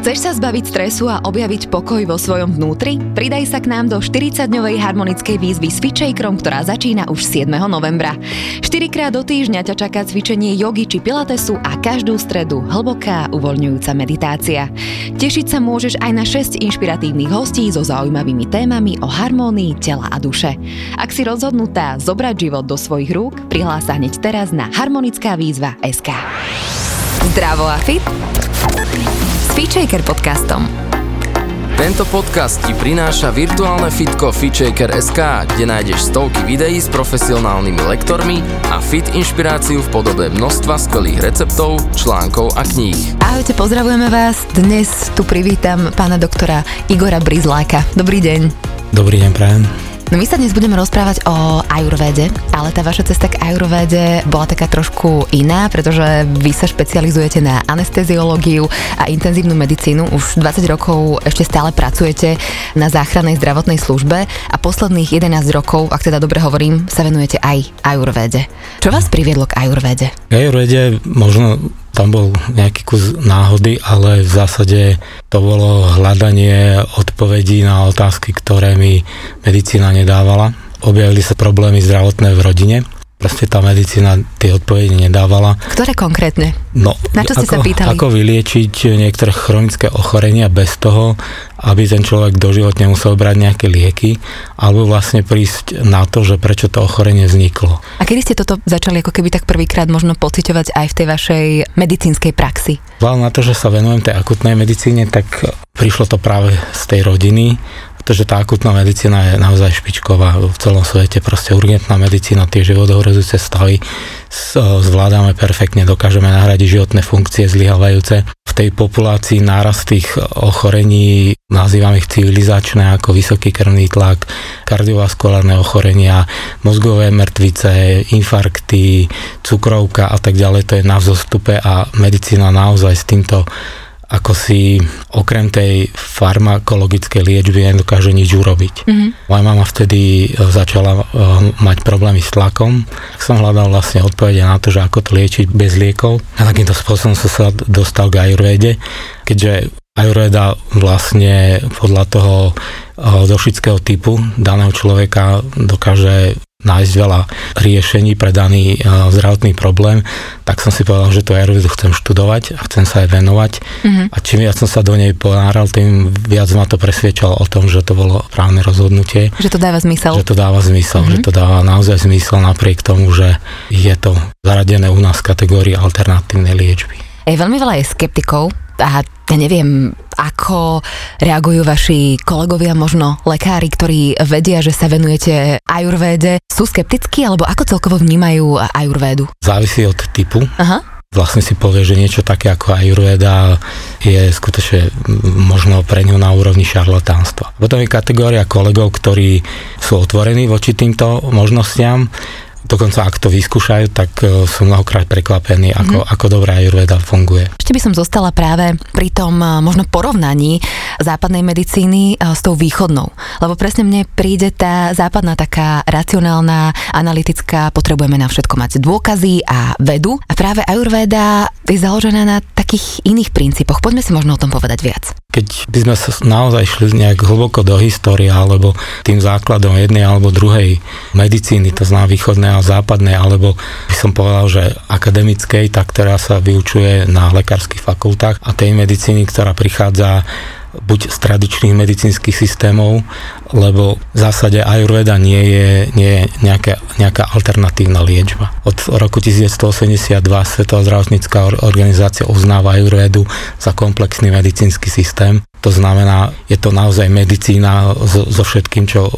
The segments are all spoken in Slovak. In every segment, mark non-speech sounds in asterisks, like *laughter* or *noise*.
Chceš sa zbaviť stresu a objaviť pokoj vo svojom vnútri? Pridaj sa k nám do 40-dňovej harmonickej výzvy s Fitchakerom, ktorá začína už 7. novembra. 4 krát do týždňa ťa čaká cvičenie jogy či pilatesu a každú stredu hlboká uvoľňujúca meditácia. Tešiť sa môžeš aj na 6 inšpiratívnych hostí so zaujímavými témami o harmónii tela a duše. Ak si rozhodnutá zobrať život do svojich rúk, prihlás sa hneď teraz na harmonická výzva SK. Zdravo a fit s podcastom. Tento podcast ti prináša virtuálne fitko FitShaker.sk, kde nájdeš stovky videí s profesionálnymi lektormi a fit inšpiráciu v podobe množstva skvelých receptov, článkov a kníh. Ahojte, pozdravujeme vás. Dnes tu privítam pána doktora Igora Brizláka. Dobrý deň. Dobrý deň, prajem. No my sa dnes budeme rozprávať o ajurvede, ale tá vaša cesta k ajurvede bola taká trošku iná, pretože vy sa špecializujete na anesteziológiu a intenzívnu medicínu. Už 20 rokov ešte stále pracujete na záchrannej zdravotnej službe a posledných 11 rokov, ak teda dobre hovorím, sa venujete aj ajurvede. Čo vás priviedlo k ajurvede? K ajurvede možno tam bol nejaký kus náhody, ale v zásade to bolo hľadanie odpovedí na otázky, ktoré mi medicína nedávala. Objavili sa problémy zdravotné v rodine proste tá medicína tie odpovede nedávala. Ktoré konkrétne? No, Na čo ste ako, sa pýtali? Ako vyliečiť niektoré chronické ochorenia bez toho, aby ten človek doživotne musel brať nejaké lieky, alebo vlastne prísť na to, že prečo to ochorenie vzniklo. A kedy ste toto začali ako keby tak prvýkrát možno pociťovať aj v tej vašej medicínskej praxi? Vzhľadom na to, že sa venujem tej akutnej medicíne, tak prišlo to práve z tej rodiny pretože tá akutná medicína je naozaj špičková v celom svete, proste urgentná medicína, tie životohrozujúce stavy zvládame perfektne, dokážeme nahradiť životné funkcie zlyhávajúce. V tej populácii nárast tých ochorení, nazývam ich civilizačné, ako vysoký krvný tlak, kardiovaskulárne ochorenia, mozgové mŕtvice, infarkty, cukrovka a tak ďalej, to je na vzostupe a medicína naozaj s týmto ako si okrem tej farmakologickej liečby nedokáže nič urobiť. Mm-hmm. Moja mama vtedy e, začala uh, mať problémy s tlakom, som hľadal vlastne odpovede na to, že ako to liečiť bez liekov. A takýmto spôsobom som sa dostal k ajurvede, keďže Ayurveda vlastne podľa toho uh, došického typu daného človeka dokáže nájsť veľa riešení pre daný uh, zdravotný problém, tak som si povedal, že to Ayurvedu chcem študovať a chcem sa aj venovať. Mm-hmm. A čím viac som sa do nej ponáral, tým viac ma to presviečalo o tom, že to bolo právne rozhodnutie. Že to dáva zmysel. Že to dáva zmysel, mm-hmm. že to dáva naozaj zmysel napriek tomu, že je to zaradené u nás v kategórii alternatívnej liečby. Je veľmi veľa je skeptikov a ja neviem, ako reagujú vaši kolegovia, možno lekári, ktorí vedia, že sa venujete ajurvéde. Sú skeptickí, alebo ako celkovo vnímajú ajurvédu? Závisí od typu. Aha vlastne si povie, že niečo také ako ajurveda je skutočne možno pre ňu na úrovni šarlatánstva. Potom je kategória kolegov, ktorí sú otvorení voči týmto možnostiam dokonca ak to vyskúšajú, tak e, sú mnohokrát prekvapení, ako, mm. ako dobrá ajurveda funguje. Ešte by som zostala práve pri tom e, možno porovnaní západnej medicíny e, s tou východnou. Lebo presne mne príde tá západná taká racionálna, analytická, potrebujeme na všetko mať dôkazy a vedu. A práve ajurveda je založená na takých iných princípoch. Poďme si možno o tom povedať viac. Keď by sme sa naozaj šli nejak hlboko do histórie alebo tým základom jednej alebo druhej medicíny, to znamená východnej a západnej, alebo by som povedal, že akademickej, tá, ktorá sa vyučuje na lekárskych fakultách a tej medicíny, ktorá prichádza buď z tradičných medicínskych systémov, lebo v zásade ajurveda nie je, nie je nejaká, nejaká alternatívna liečba. Od roku 1982 Svetová zdravotnícká organizácia uznáva ajurvedu za komplexný medicínsky systém to znamená, je to naozaj medicína so, so všetkým, čo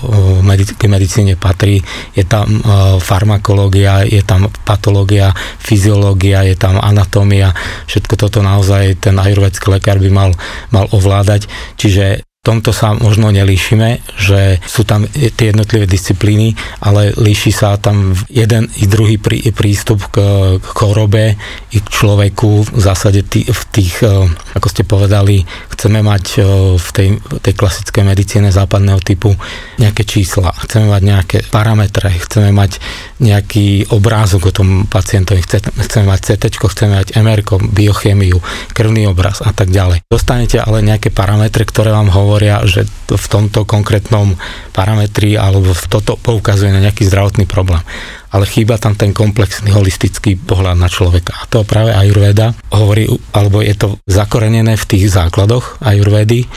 k medicíne patrí. Je tam farmakológia, je tam patológia, fyziológia, je tam anatómia. Všetko toto naozaj ten ajurvedský lekár by mal, mal ovládať. Čiže tomto sa možno nelíšime, že sú tam tie jednotlivé disciplíny, ale líši sa tam jeden i druhý prí, prístup k, k chorobe i k človeku. V zásade tý, v tých, e, ako ste povedali, chceme mať v tej, tej klasickej medicíne západného typu nejaké čísla, chceme mať nejaké parametre, chceme mať nejaký obrázok o tom pacientovi, chceme mať CT, chceme mať MR, biochémiu, krvný obraz a tak ďalej. Dostanete ale nejaké parametre, ktoré vám hovoria, že v tomto konkrétnom parametri alebo v toto poukazuje na nejaký zdravotný problém ale chýba tam ten komplexný holistický pohľad na človeka. A to práve Ayurveda hovorí, alebo je to zakorenené v tých základoch Ayurvedy,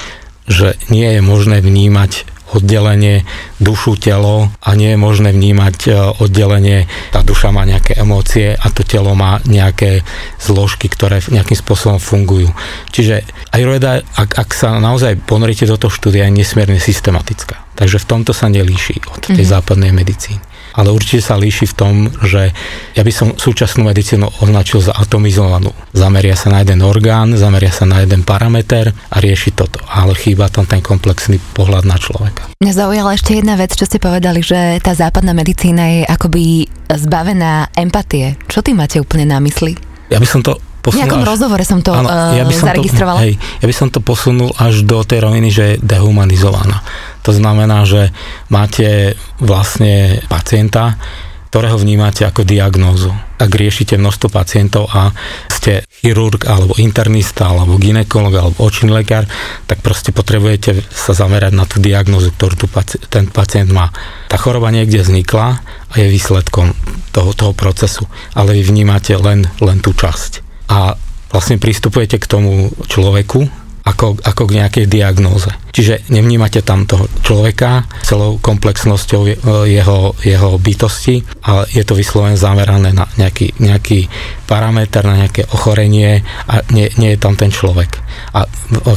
že nie je možné vnímať oddelenie dušu, telo a nie je možné vnímať e, oddelenie, tá duša má nejaké emócie a to telo má nejaké zložky, ktoré nejakým spôsobom fungujú. Čiže Ayurveda, ak, ak sa naozaj ponoríte do toho štúdia, je nesmierne systematická. Takže v tomto sa nelíši od tej mm-hmm. západnej medicíny ale určite sa líši v tom, že ja by som súčasnú medicínu označil za atomizovanú. Zameria sa na jeden orgán, zameria sa na jeden parameter a rieši toto, ale chýba tam ten komplexný pohľad na človeka. Mňa zaujala ešte jedna vec, čo ste povedali, že tá západná medicína je akoby zbavená empatie. Čo ty máte úplne na mysli? Ja by som to posunul... V nejakom až, rozhovore som to áno, uh, ja by som zaregistrovala. To, hej, ja by som to posunul až do tej roviny, že je dehumanizovaná. To znamená, že máte vlastne pacienta, ktorého vnímate ako diagnózu. Ak riešite množstvo pacientov a ste chirurg alebo internista alebo ginekolog alebo očný lekár, tak proste potrebujete sa zamerať na tú diagnózu, ktorú tu paci- ten pacient má. Tá choroba niekde vznikla a je výsledkom toho, toho procesu, ale vy vnímate len, len tú časť a vlastne pristupujete k tomu človeku ako, ako k nejakej diagnóze. Čiže nevnímate tam toho človeka celou komplexnosťou jeho, jeho bytosti, ale je to vyslovene zamerané na nejaký, nejaký parameter, na nejaké ochorenie a nie, nie je tam ten človek. A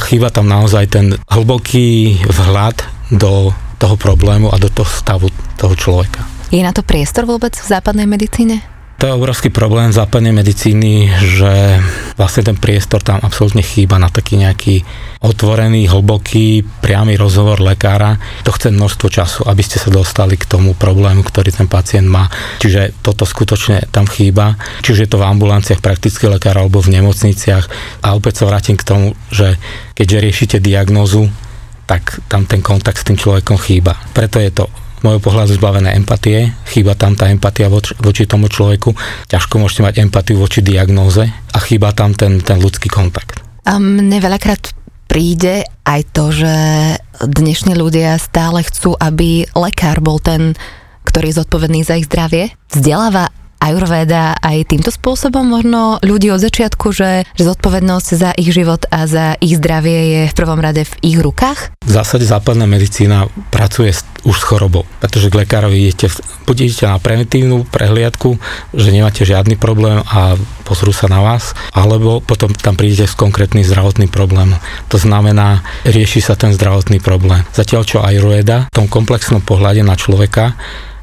chýba tam naozaj ten hlboký vhľad do toho problému a do toho stavu toho človeka. Je na to priestor vôbec v západnej medicíne? To je obrovský problém západnej medicíny, že vlastne ten priestor tam absolútne chýba na taký nejaký otvorený, hlboký, priamy rozhovor lekára. To chce množstvo času, aby ste sa dostali k tomu problému, ktorý ten pacient má. Čiže toto skutočne tam chýba. Čiže je to v ambulanciách praktický lekár alebo v nemocniciach. A opäť sa vrátim k tomu, že keďže riešite diagnózu, tak tam ten kontakt s tým človekom chýba. Preto je to môjho pohľadu zbavené empatie, chýba tam tá empatia voči, voči tomu človeku, ťažko môžete mať empatiu voči diagnóze a chýba tam ten, ten ľudský kontakt. A mne veľakrát príde aj to, že dnešní ľudia stále chcú, aby lekár bol ten, ktorý je zodpovedný za ich zdravie. Vzdeláva Ayurveda aj týmto spôsobom možno ľudí od začiatku, že, že zodpovednosť za ich život a za ich zdravie je v prvom rade v ich rukách? V zásade západná medicína pracuje už s chorobou, pretože k lekárovi idete, buď idete na preventívnu prehliadku, že nemáte žiadny problém a pozrú sa na vás, alebo potom tam prídete s konkrétnym zdravotným problémom. To znamená, rieši sa ten zdravotný problém. Zatiaľ čo Ayurveda v tom komplexnom pohľade na človeka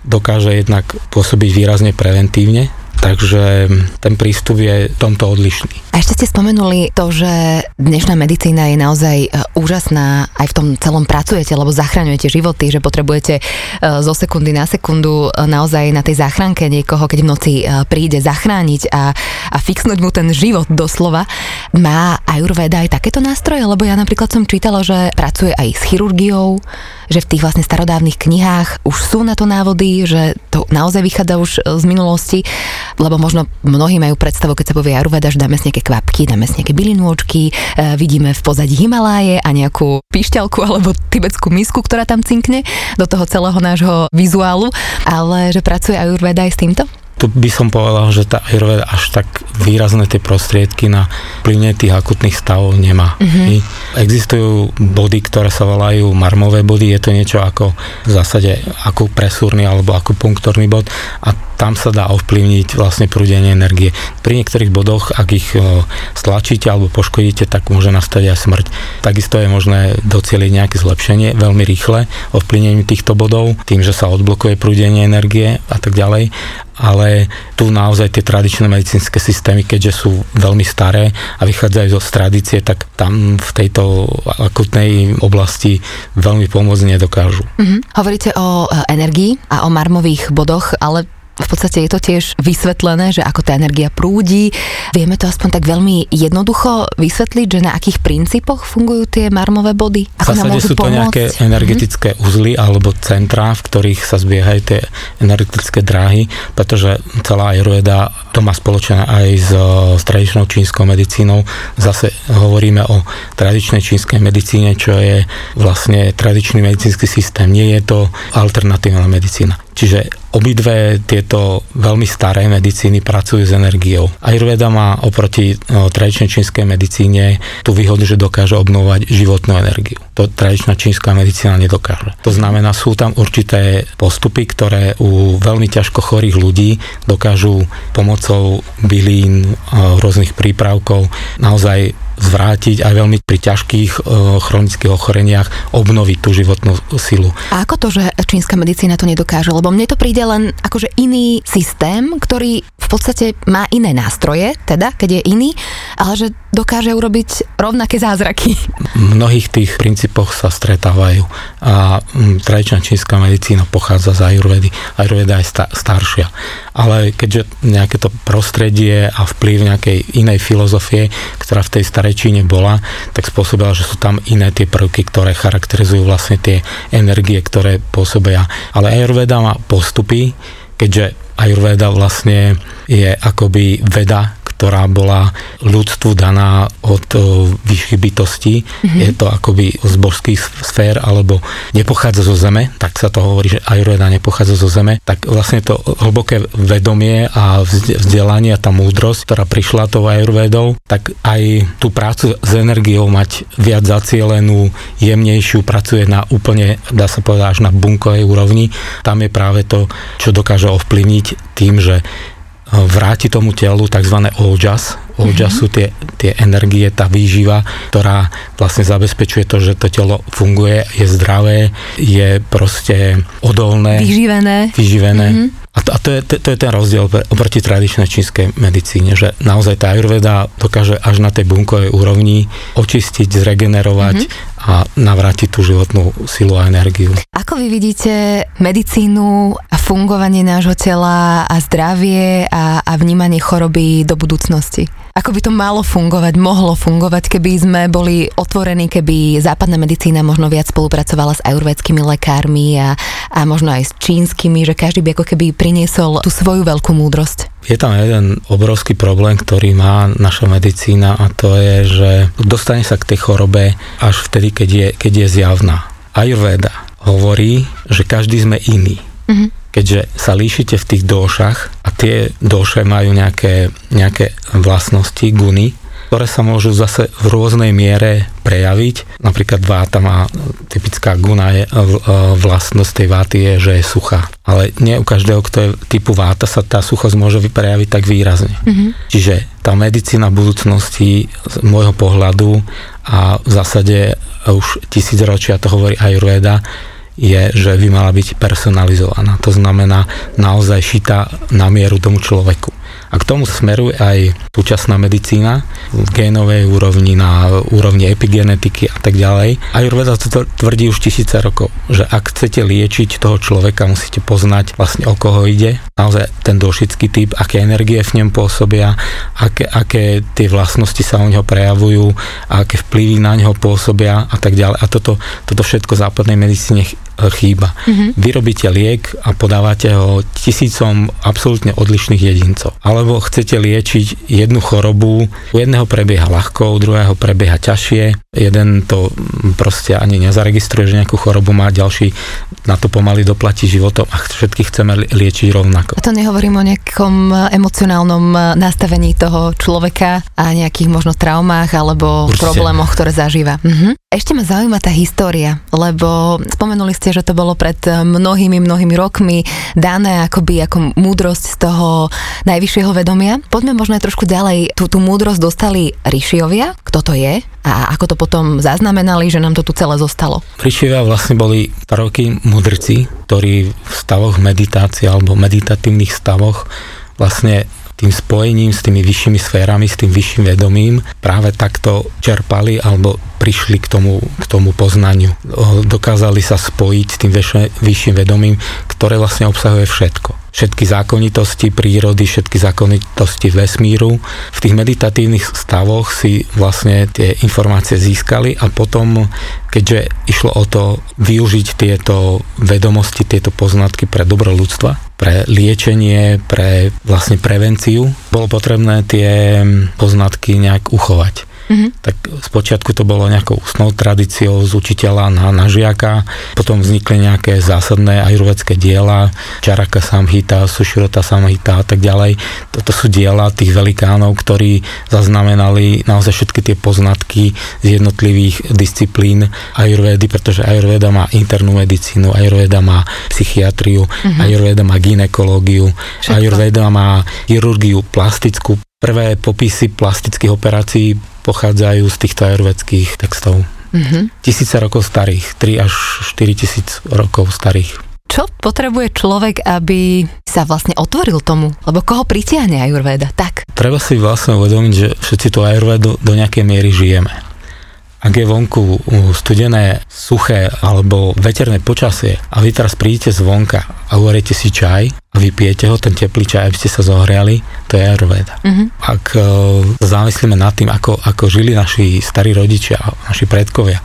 dokáže jednak pôsobiť výrazne preventívne, takže ten prístup je tomto odlišný. A ešte ste spomenuli to, že dnešná medicína je naozaj e, úžasná, aj v tom celom pracujete, lebo zachraňujete životy, že potrebujete e, zo sekundy na sekundu e, naozaj na tej záchranke niekoho, keď v noci príde zachrániť a, a fixnúť mu ten život doslova. Má Ayurveda aj takéto nástroje? Lebo ja napríklad som čítala, že pracuje aj s chirurgiou, že v tých vlastne starodávnych knihách už sú na to návody, že to naozaj vychádza už z minulosti lebo možno mnohí majú predstavu, keď sa povie Ayurveda, že dáme si nejaké kvapky, dáme si nejaké bylinôčky, e, vidíme v pozadí Himaláje a nejakú píšťalku alebo tibetskú misku, ktorá tam cinkne do toho celého nášho vizuálu, ale že pracuje Ayurveda aj s týmto? Tu by som povedal, že tá Ayurveda až tak výrazné tie prostriedky na plynenie tých akutných stavov nemá. Mm-hmm. Existujú body, ktoré sa volajú marmové body, je to niečo ako v zásade ako presúrny alebo ako punktorný bod a tam sa dá ovplyvniť vlastne prúdenie energie. Pri niektorých bodoch, ak ich stlačíte alebo poškodíte, tak môže nastať aj smrť. Takisto je možné docieliť nejaké zlepšenie veľmi rýchle ovplyvnením týchto bodov, tým, že sa odblokuje prúdenie energie a tak ďalej ale tu naozaj tie tradičné medicínske systémy, keďže sú veľmi staré a vychádzajú zo tradície, tak tam v tejto akutnej oblasti veľmi pomôcť nedokážu. Mm-hmm. Hovoríte o e, energii a o marmových bodoch, ale v podstate je to tiež vysvetlené, že ako tá energia prúdi. Vieme to aspoň tak veľmi jednoducho vysvetliť, že na akých princípoch fungujú tie marmové body? Ako v zásade sú to pomôcť? nejaké energetické mm-hmm. uzly alebo centrá, v ktorých sa zbiehajú tie energetické dráhy, pretože celá Ayurveda to má spoločné aj s, s tradičnou čínskou medicínou. Zase hovoríme o tradičnej čínskej medicíne, čo je vlastne tradičný medicínsky systém. Nie je to alternatívna medicína. Čiže obidve tieto veľmi staré medicíny pracujú s energiou. Ayurveda má oproti no, tradičnej čínskej medicíne tú výhodu, že dokáže obnovať životnú energiu. To tradičná čínska medicína nedokáže. To znamená, sú tam určité postupy, ktoré u veľmi ťažko chorých ľudí dokážu pomocou bylín, rôznych prípravkov naozaj zvrátiť aj veľmi pri ťažkých e, chronických ochoreniach obnoviť tú životnú silu. A ako to, že čínska medicína to nedokáže? Lebo mne to príde len akože iný systém, ktorý v podstate má iné nástroje, teda keď je iný, ale že dokáže urobiť rovnaké zázraky. V mnohých tých princípoch sa stretávajú a tradičná čínska medicína pochádza z Ayurvedy. Ayurveda je sta- staršia. Ale keďže nejaké to prostredie a vplyv nejakej inej filozofie, ktorá v tej starej Číne bola, tak spôsobila, že sú tam iné tie prvky, ktoré charakterizujú vlastne tie energie, ktoré pôsobia. Ale Ayurveda má postupy, keďže Ayurveda vlastne je akoby veda, ktorá bola ľudstvu daná od vyšších bytostí. Mm-hmm. Je to akoby z božských sfér, alebo nepochádza zo zeme, tak sa to hovorí, že Ayurveda nepochádza zo zeme, tak vlastne to hlboké vedomie a vzdelanie a tá múdrosť, ktorá prišla tou Ayurvedou, tak aj tú prácu s energiou mať viac zacielenú, jemnejšiu, pracuje na úplne, dá sa povedať, až na bunkovej úrovni. Tam je práve to, čo dokáže ovplyvniť tým, že vráti tomu telu tzv. ojas. Ojas mm-hmm. sú tie, tie energie, tá výživa, ktorá vlastne zabezpečuje to, že to telo funguje, je zdravé, je proste odolné. Vyživené. Vyživené. Mm-hmm. A to, a to, je, to, to je ten rozdiel oproti tradičnej čínskej medicíne, že naozaj tá ayurveda dokáže až na tej bunkovej úrovni očistiť, zregenerovať mm-hmm. a navrátiť tú životnú silu a energiu. Ako vy vidíte medicínu a fungovanie nášho tela a zdravie a, a vnímanie choroby do budúcnosti? Ako by to malo fungovať, mohlo fungovať, keby sme boli otvorení, keby západná medicína možno viac spolupracovala s ajurvedskými lekármi a, a možno aj s čínskymi, že každý by ako keby priniesol tú svoju veľkú múdrosť? Je tam jeden obrovský problém, ktorý má naša medicína a to je, že dostane sa k tej chorobe až vtedy, keď je, keď je zjavná. Ayurveda hovorí, že každý sme iný. Mm-hmm keďže sa líšite v tých došach a tie doše majú nejaké, nejaké vlastnosti, guny, ktoré sa môžu zase v rôznej miere prejaviť. Napríklad váta má, typická guna je, vlastnosť tej váty je, že je suchá. Ale nie u každého, kto je typu váta, sa tá suchosť môže prejaviť tak výrazne. Mm-hmm. Čiže tá medicína budúcnosti z môjho pohľadu a v zásade už tisíc ročia to hovorí aj Ayurveda, je, že by mala byť personalizovaná. To znamená naozaj šitá na mieru tomu človeku. A k tomu smeruje aj súčasná medicína v génovej úrovni, na úrovni epigenetiky a tak ďalej. Ayurveda to tvrdí už tisíce rokov, že ak chcete liečiť toho človeka, musíte poznať vlastne o koho ide, naozaj ten došický typ, aké energie v ňom pôsobia, aké, aké tie vlastnosti sa u neho prejavujú, aké vplyvy na neho pôsobia a tak ďalej. A toto, toto všetko v západnej medicíne chýba. Mm-hmm. Vyrobíte liek a podávate ho tisícom absolútne odlišných jedincov. Alebo chcete liečiť jednu chorobu, u jedného prebieha ľahko, u druhého prebieha ťažšie, jeden to proste ani nezaregistruje, že nejakú chorobu má, ďalší na to pomaly doplatí životom a všetkých chceme liečiť rovnako. A to nehovorím o nejakom emocionálnom nastavení toho človeka a nejakých možno traumách alebo Určite. problémoch, ktoré zažíva. Mhm. Ešte ma zaujíma tá história, lebo spomenuli ste, že to bolo pred mnohými, mnohými rokmi dané akoby ako múdrosť z toho najvyššieho vedomia. Poďme možno aj trošku ďalej. Tú, tú múdrosť dostali Rišiovia, kto to je a ako to potom zaznamenali, že nám to tu celé zostalo. Rišiovia vlastne boli roky mudrci, ktorí v stavoch meditácie alebo meditatívnych stavoch vlastne tým spojením s tými vyššími sférami, s tým vyšším vedomím práve takto čerpali alebo prišli k tomu, k tomu poznaniu. Dokázali sa spojiť s tým vyšším vedomím, ktoré vlastne obsahuje všetko všetky zákonitosti prírody, všetky zákonitosti vesmíru. V tých meditatívnych stavoch si vlastne tie informácie získali a potom, keďže išlo o to využiť tieto vedomosti, tieto poznatky pre dobro ľudstva, pre liečenie, pre vlastne prevenciu, bolo potrebné tie poznatky nejak uchovať. Mm-hmm. Tak spočiatku to bolo nejakou ústnou tradíciou z učiteľa na, na žiaka, potom vznikli nejaké zásadné ajurvedské diela, Čaraka Samhita, Sushirota Samhita a tak ďalej. Toto sú diela tých velikánov, ktorí zaznamenali naozaj všetky tie poznatky z jednotlivých disciplín ajurvédy, pretože ajurveda má internú medicínu, ajurveda má psychiatriu, mm-hmm. ajurveda má ginekológiu, ajurveda má chirurgiu plastickú, prvé popisy plastických operácií pochádzajú z týchto ajurvedských textov. Mm-hmm. Tisíce rokov starých, 3 až 4 tisíc rokov starých. Čo potrebuje človek, aby sa vlastne otvoril tomu? Lebo koho pritiahne ajurveda? Tak. Treba si vlastne uvedomiť, že všetci tú ajurvedu do nejakej miery žijeme ak je vonku studené, suché alebo veterné počasie a vy teraz prídete zvonka a uvariete si čaj a vypijete ho, ten teplý čaj, aby ste sa zohriali, to je Ayurveda. Mm-hmm. Ak uh, zamyslíme nad tým, ako, ako žili naši starí rodičia, naši predkovia,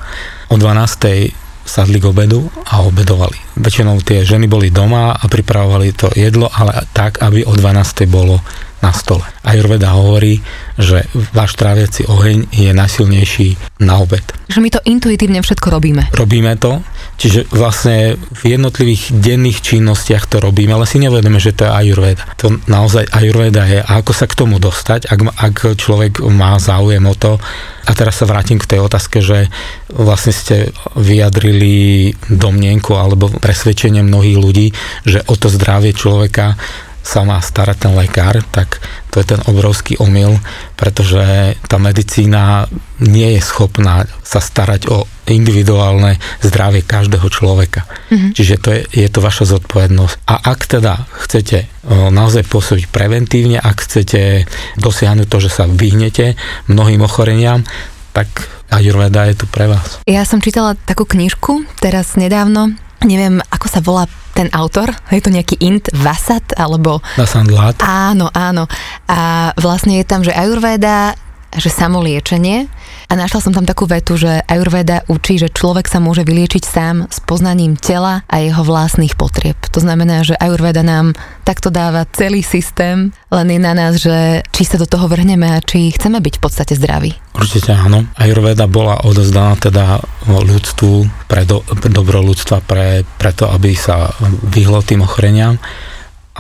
o 12 sadli k obedu a obedovali. Väčšinou tie ženy boli doma a pripravovali to jedlo, ale tak, aby o 12 bolo na stole. Ayurveda hovorí, že váš tráviaci oheň je najsilnejší na obed. Že my to intuitívne všetko robíme. Robíme to, čiže vlastne v jednotlivých denných činnostiach to robíme, ale si nevedeme, že to je Ayurveda. To naozaj Ayurveda je a ako sa k tomu dostať, ak, ak človek má záujem o to. A teraz sa vrátim k tej otázke, že vlastne ste vyjadrili domnienku alebo presvedčenie mnohých ľudí, že o to zdravie človeka sa má starať ten lekár, tak to je ten obrovský omyl, pretože tá medicína nie je schopná sa starať o individuálne zdravie každého človeka. Mm-hmm. Čiže to je, je to vaša zodpovednosť. A ak teda chcete naozaj pôsobiť preventívne, ak chcete dosiahnuť to, že sa vyhnete mnohým ochoreniam, tak Ayurveda je tu pre vás. Ja som čítala takú knižku teraz nedávno, neviem, ako sa volá ten autor, je to nejaký Int Vasat, alebo... Vasandlat. Áno, áno. A vlastne je tam, že Ayurveda že samoliečenie a našla som tam takú vetu, že Ayurveda učí, že človek sa môže vyliečiť sám s poznaním tela a jeho vlastných potrieb. To znamená, že Ayurveda nám takto dáva celý systém, len je na nás, že či sa do toho vrhneme a či chceme byť v podstate zdraví. Určite áno. Ayurveda bola odozdaná teda ľudstvu, pre, do, dobro ľudstva, pre, pre to, aby sa vyhlo tým ochoreniam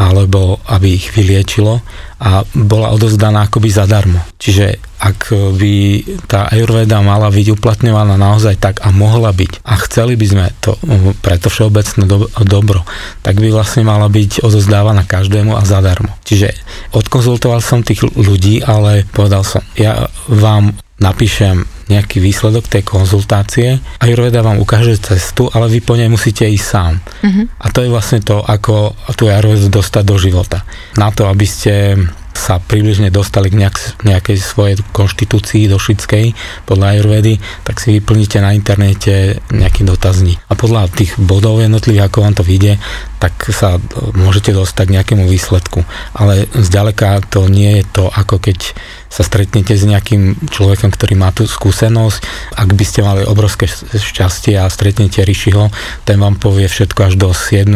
alebo aby ich vyliečilo a bola odozdaná akoby zadarmo. Čiže ak by tá Ayurveda mala byť uplatňovaná naozaj tak a mohla byť a chceli by sme to pre to všeobecné do, dobro, tak by vlastne mala byť odozdávaná každému a zadarmo. Čiže odkonzultoval som tých ľudí, ale povedal som, ja vám napíšem nejaký výsledok tej konzultácie a Jurveda vám ukáže cestu, ale vy po nej musíte ísť sám. Uh-huh. A to je vlastne to, ako tú Ayurvedu dostať do života. Na to, aby ste sa približne dostali k nejak, nejakej svojej konštitúcii došickej podľa Ayurvedy, tak si vyplníte na internete nejaký dotazník. A podľa tých bodov jednotlivých, ako vám to vyjde, tak sa môžete dostať k nejakému výsledku. Ale zďaleka to nie je to, ako keď sa stretnete s nejakým človekom, ktorý má tú skúsenosť. Ak by ste mali obrovské šťastie a stretnete Rišiho, ten vám povie všetko až do 7.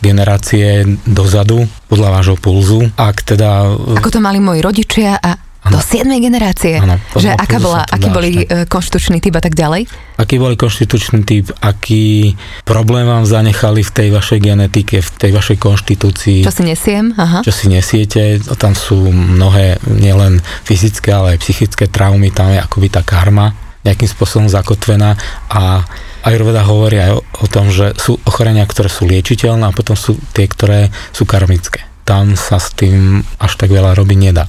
generácie dozadu, podľa vášho pulzu. Ak teda... Ako to mali moji rodičia a do 7. generácie. Ano, že aká bola, aký boli uh, konštitučný typ a tak ďalej? Aký boli konštitučný typ, aký problém vám zanechali v tej vašej genetike, v tej vašej konštitúcii. Čo si nesiem? Aha. Čo si nesiete. Tam sú mnohé nielen fyzické, ale aj psychické traumy, tam je akoby tá karma nejakým spôsobom zakotvená a Ayurveda hovorí aj o, o tom, že sú ochorenia, ktoré sú liečiteľné a potom sú tie, ktoré sú karmické tam sa s tým až tak veľa robiť nedá.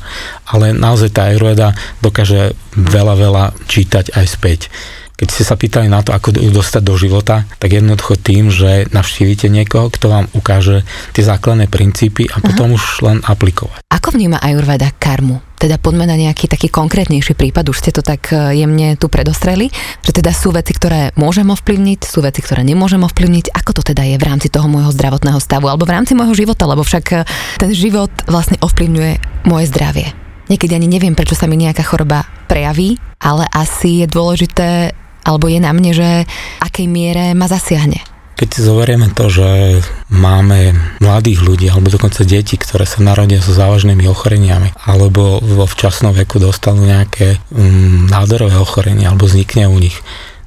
Ale naozaj tá Ayurveda dokáže veľa, veľa čítať aj späť. Keď ste sa pýtali na to, ako dostať do života, tak jednoducho tým, že navštívite niekoho, kto vám ukáže tie základné princípy a potom Aha. už len aplikovať. Ako vníma Ayurveda karmu? Teda poďme na nejaký taký konkrétnejší prípad, už ste to tak e, jemne tu predostreli, že teda sú veci, ktoré môžem ovplyvniť, sú veci, ktoré nemôžem ovplyvniť. Ako to teda je v rámci toho môjho zdravotného stavu alebo v rámci môjho života, lebo však e, ten život vlastne ovplyvňuje moje zdravie. Niekedy ani neviem, prečo sa mi nejaká choroba prejaví, ale asi je dôležité alebo je na mne, že akej miere ma zasiahne. Keď si zoberieme to, že máme mladých ľudí alebo dokonca deti, ktoré sa narodia so závažnými ochoreniami alebo vo včasnom veku dostanú nejaké um, nádorové ochorenie alebo vznikne u nich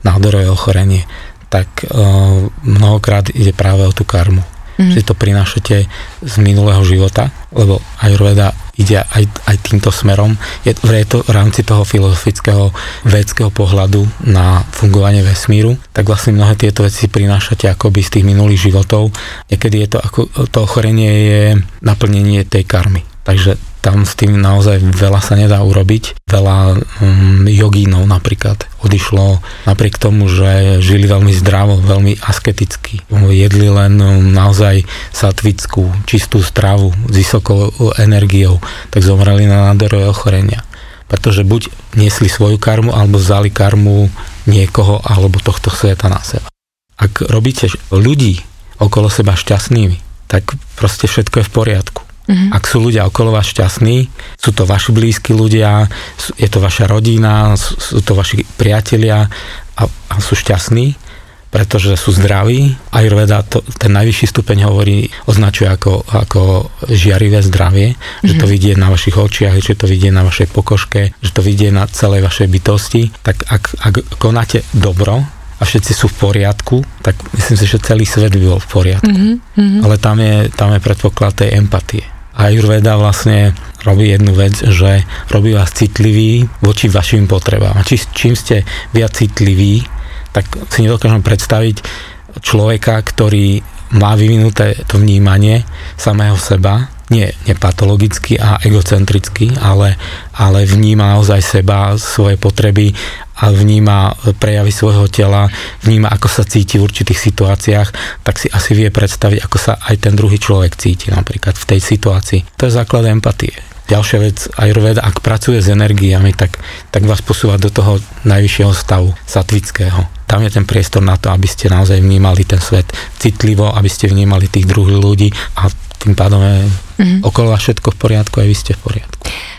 nádorové ochorenie, tak uh, mnohokrát ide práve o tú karmu mm-hmm. že to prinášate z minulého života, lebo Ayurveda ide aj, aj týmto smerom. Je, je to v rámci toho filozofického vedského pohľadu na fungovanie vesmíru, tak vlastne mnohé tieto veci prinášate akoby z tých minulých životov. Niekedy je to ako, to ochorenie je naplnenie tej karmy. Takže tam s tým naozaj veľa sa nedá urobiť. Veľa um, jogínov napríklad odišlo napriek tomu, že žili veľmi zdravo, veľmi asketicky. Jedli len um, naozaj satvickú, čistú stravu s vysokou energiou, tak zomreli na nádorové ochorenia. Pretože buď niesli svoju karmu, alebo vzali karmu niekoho alebo tohto sveta na seba. Ak robíte ľudí okolo seba šťastnými, tak proste všetko je v poriadku Mm-hmm. Ak sú ľudia okolo vás šťastní, sú to vaši blízki ľudia, je to vaša rodina, sú to vaši priatelia a, a sú šťastní, pretože sú zdraví. Ayurveda to, ten najvyšší stupeň hovorí, označuje ako, ako žiarivé zdravie, mm-hmm. že to mhm. vidie na vašich očiach, že to vidie na vašej pokožke, že to vidie na celej vašej bytosti. Tak ak, ak konáte dobro, a všetci sú v poriadku, tak myslím si, že celý svet by bol v poriadku. Mm-hmm. Ale tam je, tam je predpoklad tej empatie. Ayurveda vlastne robí jednu vec, že robí vás citlivý voči vašim potrebám. A či, čím ste viac citliví, tak si nedokážem predstaviť človeka, ktorý má vyvinuté to vnímanie samého seba, nie, nie patologicky a egocentricky, ale, ale vníma naozaj seba, svoje potreby a vníma prejavy svojho tela, vníma, ako sa cíti v určitých situáciách, tak si asi vie predstaviť, ako sa aj ten druhý človek cíti napríklad v tej situácii. To je základ empatie. Ďalšia vec, Ayurveda, ak pracuje s energiami, tak, tak vás posúva do toho najvyššieho stavu, satvického. Tam je ten priestor na to, aby ste naozaj vnímali ten svet citlivo, aby ste vnímali tých druhých ľudí a tým pádom je mm-hmm. okolo všetko v poriadku, aj vy ste v poriadku.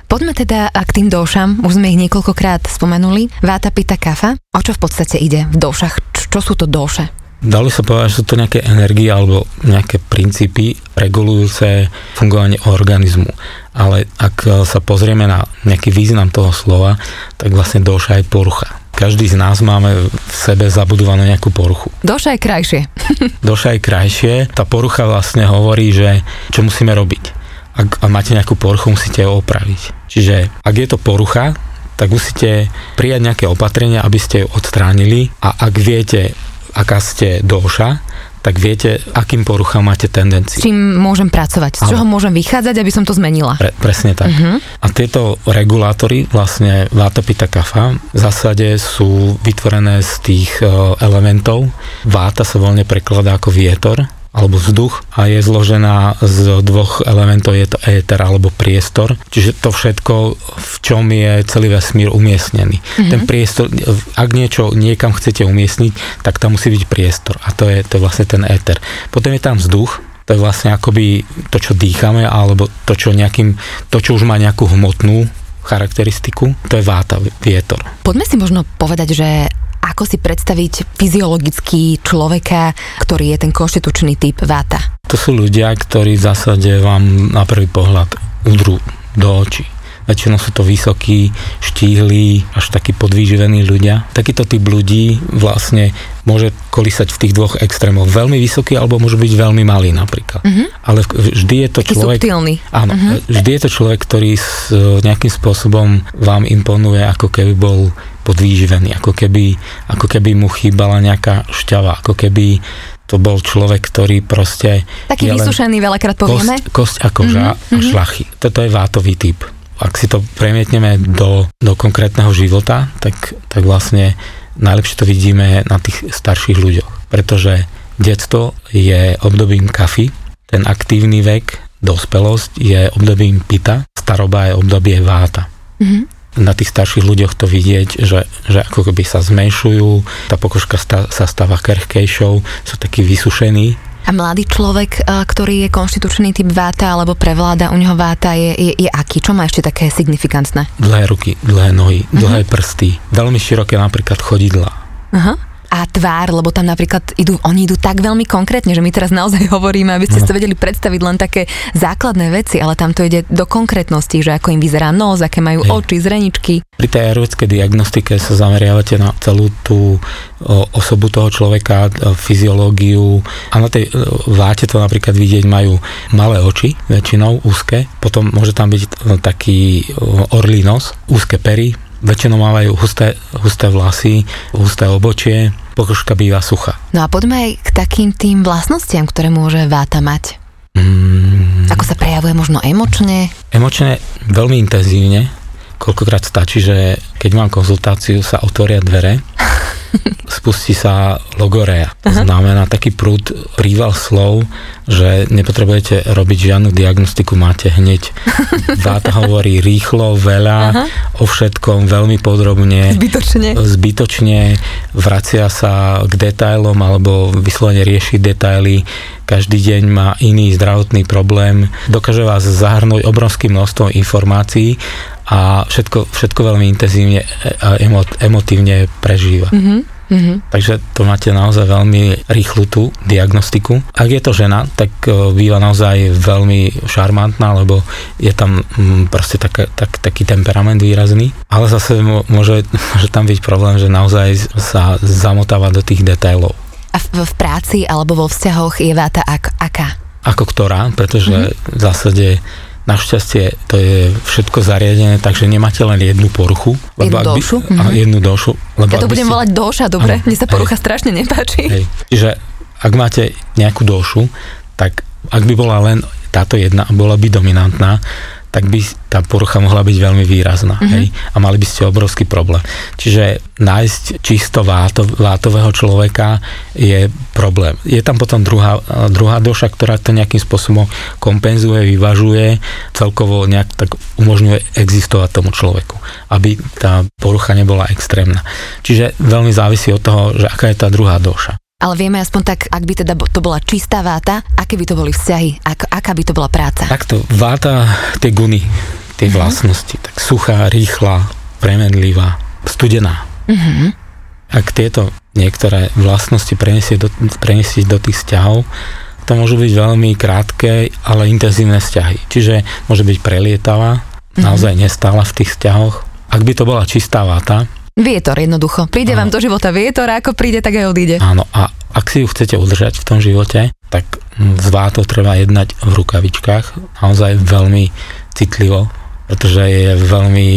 Poďme teda k tým došam, už sme ich niekoľkokrát spomenuli. Váta, pita, kafa. O čo v podstate ide v došach? Čo sú to doše? Dalo sa povedať, že sú to nejaké energie alebo nejaké princípy regulujúce fungovanie organizmu. Ale ak sa pozrieme na nejaký význam toho slova, tak vlastne doša je porucha. Každý z nás máme v sebe zabudovanú nejakú poruchu. Doša je krajšie. *laughs* Doša je krajšie. Tá porucha vlastne hovorí, že čo musíme robiť ak máte nejakú poruchu, musíte ju opraviť. Čiže ak je to porucha, tak musíte prijať nejaké opatrenia, aby ste ju odstránili a ak viete, aká ste doša, tak viete, akým poruchám máte tendenciu. S čím môžem pracovať, z čoho môžem vychádzať, aby som to zmenila. Pre, presne tak. Uh-huh. A tieto regulátory, vlastne Vata, Pita, Kafa, v zásade sú vytvorené z tých uh, elementov. Váta sa voľne prekladá ako vietor, alebo vzduch a je zložená z dvoch elementov, je to éter alebo priestor. Čiže to všetko, v čom je celý vesmír umiestnený. Mm-hmm. Ten priestor, ak niečo niekam chcete umiestniť, tak tam musí byť priestor a to je, to je vlastne ten éter. Potom je tam vzduch, to je vlastne akoby to, čo dýchame, alebo to, čo, nejakým, to, čo už má nejakú hmotnú charakteristiku, to je váta, vietor. Poďme si možno povedať, že ako si predstaviť fyziologicky človeka, ktorý je ten konštitučný typ váta? To sú ľudia, ktorí v zásade vám na prvý pohľad udrú do očí. Väčšinou sú to vysokí, štíhli, až takí podvýživení ľudia. Takýto typ ľudí vlastne môže kolísať v tých dvoch extrémoch. Veľmi vysoký alebo môže byť veľmi malý napríklad. Uh-huh. Ale vždy je to Taký človek... Subtilný. Áno, uh-huh. vždy je to človek, ktorý s nejakým spôsobom vám imponuje, ako keby bol podvýživený, ako keby, ako keby mu chýbala nejaká šťava, ako keby to bol človek, ktorý proste... Taký vysušený, veľakrát povieme. Kosť, kosť a koža mm-hmm. a mhm. šlachy. Toto je vátový typ. Ak si to premietneme do, do konkrétneho života, tak, tak vlastne najlepšie to vidíme na tých starších ľuďoch, pretože detstvo je obdobím kafy, ten aktívny vek, dospelosť je obdobím pita, staroba je obdobie váta. Mm-hmm na tých starších ľuďoch to vidieť, že, že ako keby sa zmenšujú, tá pokožka sa stáva krhkejšou, sú takí vysušení. A mladý človek, ktorý je konštitučný typ váta alebo prevláda u neho váta, je, je, je aký? Čo má ešte také signifikantné? Dlhé ruky, dlhé nohy, dlhé uh-huh. prsty, veľmi široké napríklad chodidla. Uh-huh a tvár, lebo tam napríklad idú, oni idú tak veľmi konkrétne, že my teraz naozaj *laughs* hovoríme, aby ste no. si to vedeli predstaviť len také základné veci, ale tam to ide do konkrétnosti, že ako im vyzerá nos, aké majú Hej. oči, zreničky. Pri tej aerobickej diagnostike sa zameriavate na celú tú osobu toho človeka, fyziológiu a na tej váte to napríklad vidieť majú malé oči, väčšinou úzke, potom môže tam byť taký orlý nos, úzke pery, väčšinou mávajú husté, husté vlasy, husté obočie, pokožka býva suchá. No a poďme aj k takým tým vlastnostiam, ktoré môže váta mať. Mm. Ako sa prejavuje možno emočne? Emočne veľmi intenzívne. Koľkokrát stačí, že keď mám konzultáciu, sa otvoria dvere spustí sa logorea. To znamená taký prúd, príval slov, že nepotrebujete robiť žiadnu diagnostiku, máte hneď. *laughs* Váta hovorí rýchlo, veľa, uh-huh. o všetkom, veľmi podrobne. Zbytočne. Zbytočne, vracia sa k detailom alebo vyslovene rieši detaily. Každý deň má iný zdravotný problém. Dokáže vás zahrnúť obrovským množstvom informácií a všetko, všetko veľmi intenzívne a emot, emotívne prežíva. Mm-hmm. Mm-hmm. Takže to máte naozaj veľmi rýchlu tú diagnostiku. Ak je to žena, tak e, býva naozaj veľmi šarmantná, lebo je tam mm, proste tak, tak, taký temperament výrazný. Ale zase môže, *laughs* môže tam byť problém, že naozaj sa zamotáva do tých detailov. A v, v práci alebo vo vzťahoch je váta ak, aká? Ako ktorá, pretože mm-hmm. v zásade Našťastie to je všetko zariadené, takže nemáte len jednu poruchu. Lebo jednu došu? By, mm-hmm. jednu došu. Lebo ja to budem ste, volať doša, dobre? Mne sa porucha hej, strašne nepáči. Hej. Čiže ak máte nejakú došu, tak ak by bola len táto jedna a bola by dominantná, tak by tá porucha mohla byť veľmi výrazná. Mm-hmm. Hej? A mali by ste obrovský problém. Čiže nájsť čisto váto, vátového človeka je problém. Je tam potom druhá, druhá doša, ktorá to nejakým spôsobom kompenzuje, vyvažuje, celkovo nejak tak umožňuje existovať tomu človeku, aby tá porucha nebola extrémna. Čiže veľmi závisí od toho, že aká je tá druhá doša. Ale vieme aspoň tak, ak by teda to bola čistá váta, aké by to boli vzťahy, ak, aká by to bola práca? Takto, váta, tie guny, tie uh-huh. vlastnosti, tak suchá, rýchla, premenlivá, studená. Uh-huh. Ak tieto niektoré vlastnosti preniesie do, preniesie do tých vzťahov, to môžu byť veľmi krátke, ale intenzívne vzťahy. Čiže môže byť prelietavá, uh-huh. naozaj nestála v tých vzťahoch. Ak by to bola čistá váta, Vietor jednoducho. Príde ano. vám do života vietor a ako príde, tak aj odíde. Áno, a ak si ju chcete udržať v tom živote, tak s vátou treba jednať v rukavičkách, naozaj veľmi citlivo, pretože je veľmi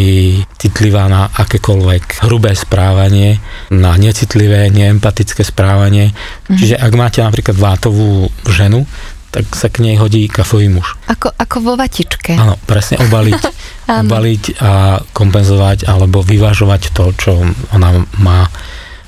citlivá na akékoľvek hrubé správanie, na necitlivé, neempatické správanie. Mm. Čiže ak máte napríklad vátovú ženu, tak sa k nej hodí kafový muž. Ako, ako vo vatičke. Áno, presne obaliť, *laughs* obaliť a kompenzovať alebo vyvážovať to, čo ona má.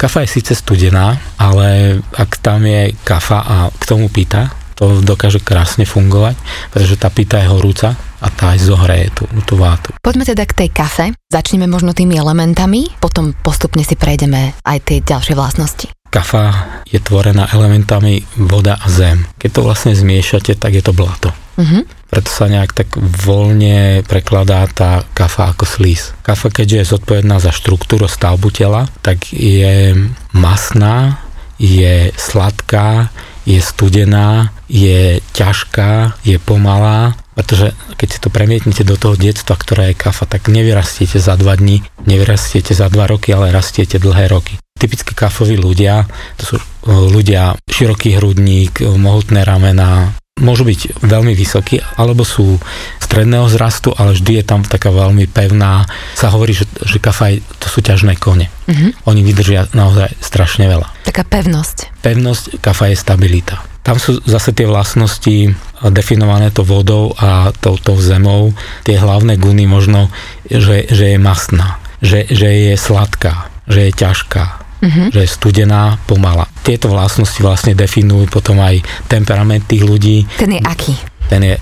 Kafa je síce studená, ale ak tam je kafa a k tomu pýta, to dokáže krásne fungovať, pretože tá pýta je horúca a tá aj zohreje tú, tú vátu. Poďme teda k tej kafe. Začneme možno tými elementami, potom postupne si prejdeme aj tie ďalšie vlastnosti. Kafa je tvorená elementami voda a zem. Keď to vlastne zmiešate, tak je to blato. Uh-huh. Preto sa nejak tak voľne prekladá tá kafa ako slís. Kafa, keďže je zodpovedná za štruktúru stavbu tela, tak je masná, je sladká, je studená, je ťažká, je pomalá, pretože keď si to premietnete do toho detstva, ktoré je kafa, tak nevyrastiete za dva dní, nevyrastiete za dva roky, ale rastiete dlhé roky typicky kafoví ľudia, to sú e, ľudia široký hrudník, e, mohutné ramena, môžu byť veľmi vysokí, alebo sú stredného zrastu, ale vždy je tam taká veľmi pevná, sa hovorí, že, že kafaj to sú ťažné kone. Uh-huh. Oni vydržia naozaj strašne veľa. Taká pevnosť. Pevnosť, kafa je stabilita. Tam sú zase tie vlastnosti definované to vodou a tou, tou zemou. Tie hlavné guny možno, že, že je masná, že, že je sladká, že je ťažká, uh-huh. že je studená, pomalá. Tieto vlastnosti vlastne definujú potom aj temperament tých ľudí. Ten je aký? Ten je,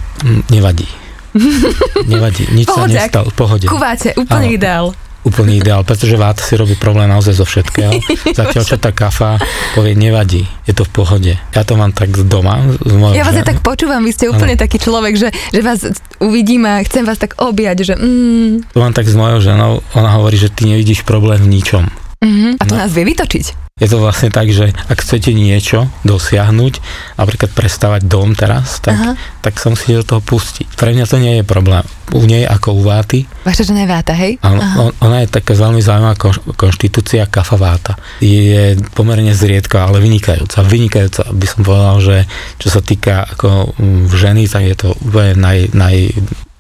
nevadí. *laughs* nevadí, nič Pohodiak. sa nestalo, pohode. Kuváte, úplne Áno. ideál úplný ideál, pretože váta si robí problém naozaj zo všetkého. *laughs* Zatiaľ, čo tá kafa povie, nevadí, je to v pohode. Ja to mám tak doma. Ja vás ja tak počúvam, vy ste úplne ano. taký človek, že, že vás uvidím a chcem vás tak objať, že mm. To mám tak s mojou ženou, ona hovorí, že ty nevidíš problém v ničom. Uh-huh. A to no. nás vie vytočiť. Je to vlastne tak, že ak chcete niečo dosiahnuť, napríklad prestavať dom teraz, tak, tak sa musíte do toho pustiť. Pre mňa to nie je problém. U nej ako u Váty. Vaša žena je Váta, hej? Áno, on, ona je taká veľmi zaujímavá konštitúcia kafa Váta. Je pomerne zriedka, ale vynikajúca. Vynikajúca, by som povedal, že čo sa týka ako ženy, tak je to úplne naj, naj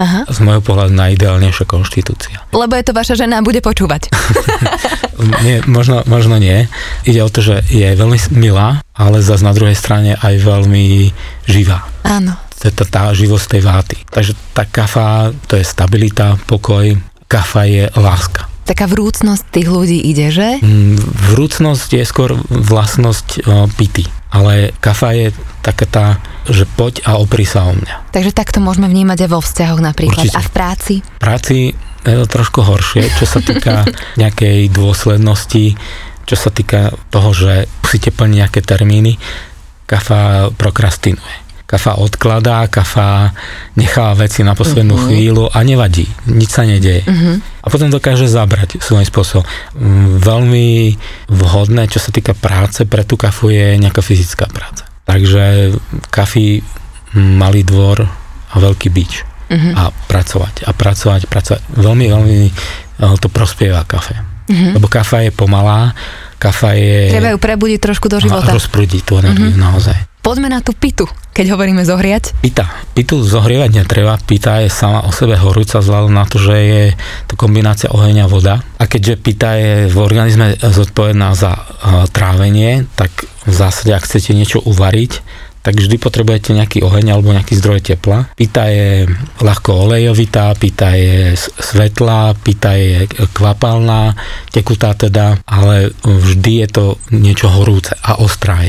Aha. z môjho pohľadu najideálnejšia konštitúcia. Lebo je to vaša žena a bude počúvať. *laughs* nie, možno, možno nie. Ide o to, že je veľmi milá, ale zase na druhej strane aj veľmi živá. Áno. To je tá, tá živosť tej váty. Takže tá kafa, to je stabilita, pokoj, kafa je láska. Taká vrúcnosť tých ľudí ide, že? Mm, vrúcnosť je skôr vlastnosť pity ale kafa je taká tá, že poď a opri sa o mňa. Takže takto môžeme vnímať aj vo vzťahoch napríklad Určite. a v práci? V práci je to trošku horšie, čo sa týka *laughs* nejakej dôslednosti, čo sa týka toho, že musíte plniť nejaké termíny. Kafa prokrastinuje kafa odkladá, kafa necháva veci na poslednú uh-huh. chvíľu a nevadí, nič sa nedeje. Uh-huh. A potom dokáže zabrať svojím spôsobom. Mm, veľmi vhodné, čo sa týka práce, pre tú kafu je nejaká fyzická práca. Takže kafy, malý dvor a veľký bič. Uh-huh. A pracovať, a pracovať, pracovať. Veľmi, veľmi eh, to prospieva kafe. Uh-huh. Lebo kafa je pomalá, kafa je... Treba ju prebudiť trošku do života. A rozprúdiť tú energiu, uh-huh. naozaj. Poďme na tú pitu, keď hovoríme zohriať. Pita. Pitu zohrievať netreba. Pita je sama o sebe horúca vzhľadom na to, že je to kombinácia oheň a voda. A keďže pita je v organizme zodpovedná za uh, trávenie, tak v zásade, ak chcete niečo uvariť, tak vždy potrebujete nejaký oheň alebo nejaký zdroj tepla. Pita je ľahko olejovitá, pita je svetlá, pita je kvapalná, tekutá teda, ale vždy je to niečo horúce a ostrá.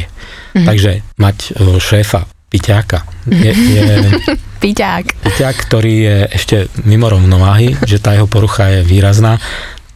Mm-hmm. *laughs* Takže mať e, šéfa, piťáka, je, je *laughs* Piťák. Piťák, ktorý je ešte mimo rovnováhy, že tá jeho porucha je výrazná,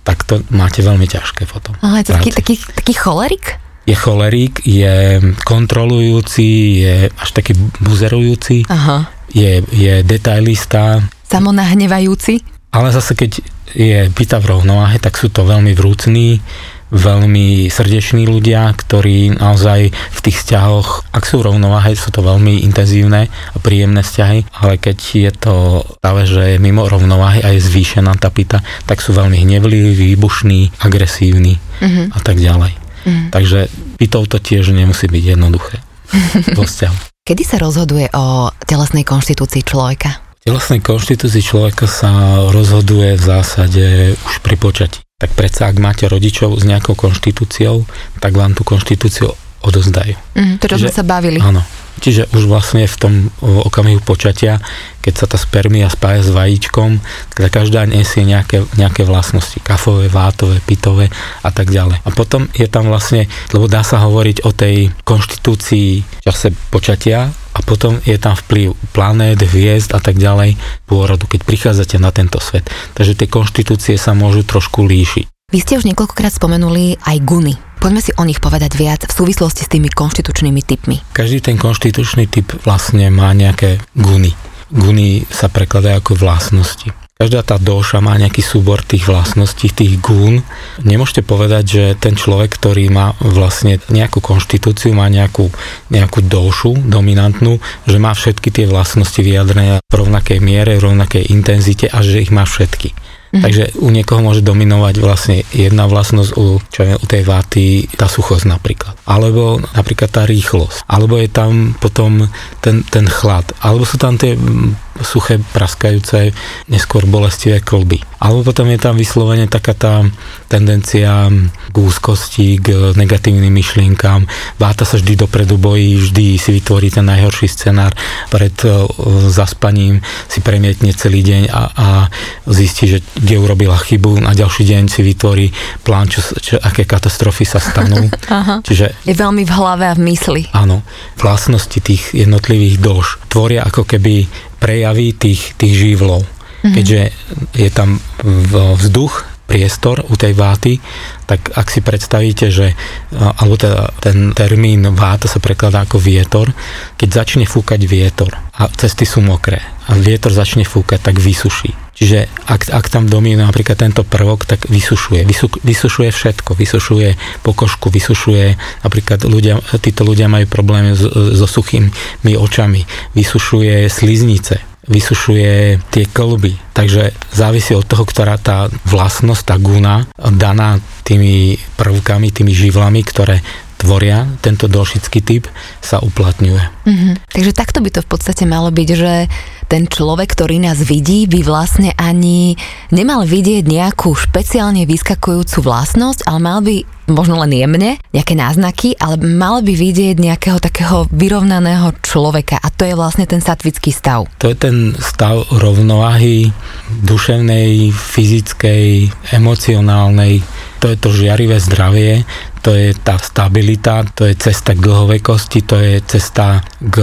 tak to máte veľmi ťažké potom. Ale je to taký, taký, taký cholerik? Je cholerík, je kontrolujúci, je až taký buzerujúci, Aha. Je, je detailista. Samonahnevajúci? Ale zase keď je pita v rovnováhe, tak sú to veľmi vrúcní, veľmi srdeční ľudia, ktorí naozaj v tých vzťahoch, ak sú rovnováhe, sú to veľmi intenzívne a príjemné vzťahy, ale keď je to práve, že je mimo rovnováhy a je zvýšená tá pita, tak sú veľmi hnevliví, výbušní, agresívni uh-huh. a tak ďalej. Uh-huh. Takže pitou to tiež nemusí byť jednoduché vo vzťahu. *laughs* Kedy sa rozhoduje o telesnej konštitúcii človeka? telesnej konštitúcii človeka sa rozhoduje v zásade už pri počatí tak predsa ak máte rodičov s nejakou konštitúciou, tak vám tú konštitúciu odozdajú. Mm, to, čo sme sa bavili. Áno. Čiže už vlastne v tom okamihu počatia, keď sa tá spermia spája s vajíčkom, tak každá nesie nejaké, nejaké vlastnosti, kafové, vátové, pitové a tak ďalej. A potom je tam vlastne, lebo dá sa hovoriť o tej konštitúcii čase počatia, a potom je tam vplyv planét, hviezd a tak ďalej pôrodu, keď prichádzate na tento svet. Takže tie konštitúcie sa môžu trošku líšiť. Vy ste už niekoľkokrát spomenuli aj guny. Poďme si o nich povedať viac v súvislosti s tými konštitučnými typmi. Každý ten konštitučný typ vlastne má nejaké guny. Guny sa prekladajú ako vlastnosti. Každá tá doša má nejaký súbor tých vlastností, tých gún. Nemôžete povedať, že ten človek, ktorý má vlastne nejakú konštitúciu, má nejakú, nejakú došu dominantnú, že má všetky tie vlastnosti vyjadrené v rovnakej miere, v rovnakej intenzite a že ich má všetky. Mm. Takže u niekoho môže dominovať vlastne jedna vlastnosť, u, čo je, u tej váty tá suchosť napríklad. Alebo napríklad tá rýchlosť. Alebo je tam potom ten, ten chlad. Alebo sú tam tie suché, praskajúce, neskôr bolestivé klby. Alebo potom je tam vyslovene taká tá tendencia k úzkosti, k negatívnym myšlienkám. Váta sa vždy dopredu bojí, vždy si vytvorí ten najhorší scenár. Pred zaspaním si premietne celý deň a, a zistí, že kde urobila chybu. Na ďalší deň si vytvorí plán, čo, čo, aké katastrofy sa stanú. *laughs* Aha. Čiže, je veľmi v hlave a v mysli. Áno. Vlastnosti tých jednotlivých dož tvoria ako keby prejavy tých, tých živlov. Mm-hmm. Keďže je tam vzduch, priestor u tej váty, tak ak si predstavíte, že alebo teda ten termín váta sa prekladá ako vietor, keď začne fúkať vietor a cesty sú mokré a vietor začne fúkať, tak vysuší. Čiže ak, ak tam dominuje napríklad tento prvok, tak vysušuje. Vysu, vysušuje všetko. Vysušuje pokožku, vysušuje, napríklad ľudia, títo ľudia majú problémy so suchými očami. Vysušuje sliznice vysušuje tie klby. Takže závisí od toho, ktorá tá vlastnosť, tá guna, daná tými prvkami, tými živlami, ktoré tvoria tento dolšický typ, sa uplatňuje. Mm-hmm. Takže takto by to v podstate malo byť, že ten človek, ktorý nás vidí, by vlastne ani nemal vidieť nejakú špeciálne vyskakujúcu vlastnosť, ale mal by možno len jemne, nejaké náznaky, ale mal by vidieť nejakého takého vyrovnaného človeka a to je vlastne ten satvický stav. To je ten stav rovnováhy duševnej, fyzickej, emocionálnej, to je to žiarivé zdravie, to je tá stabilita, to je cesta k dlhovekosti, to je cesta k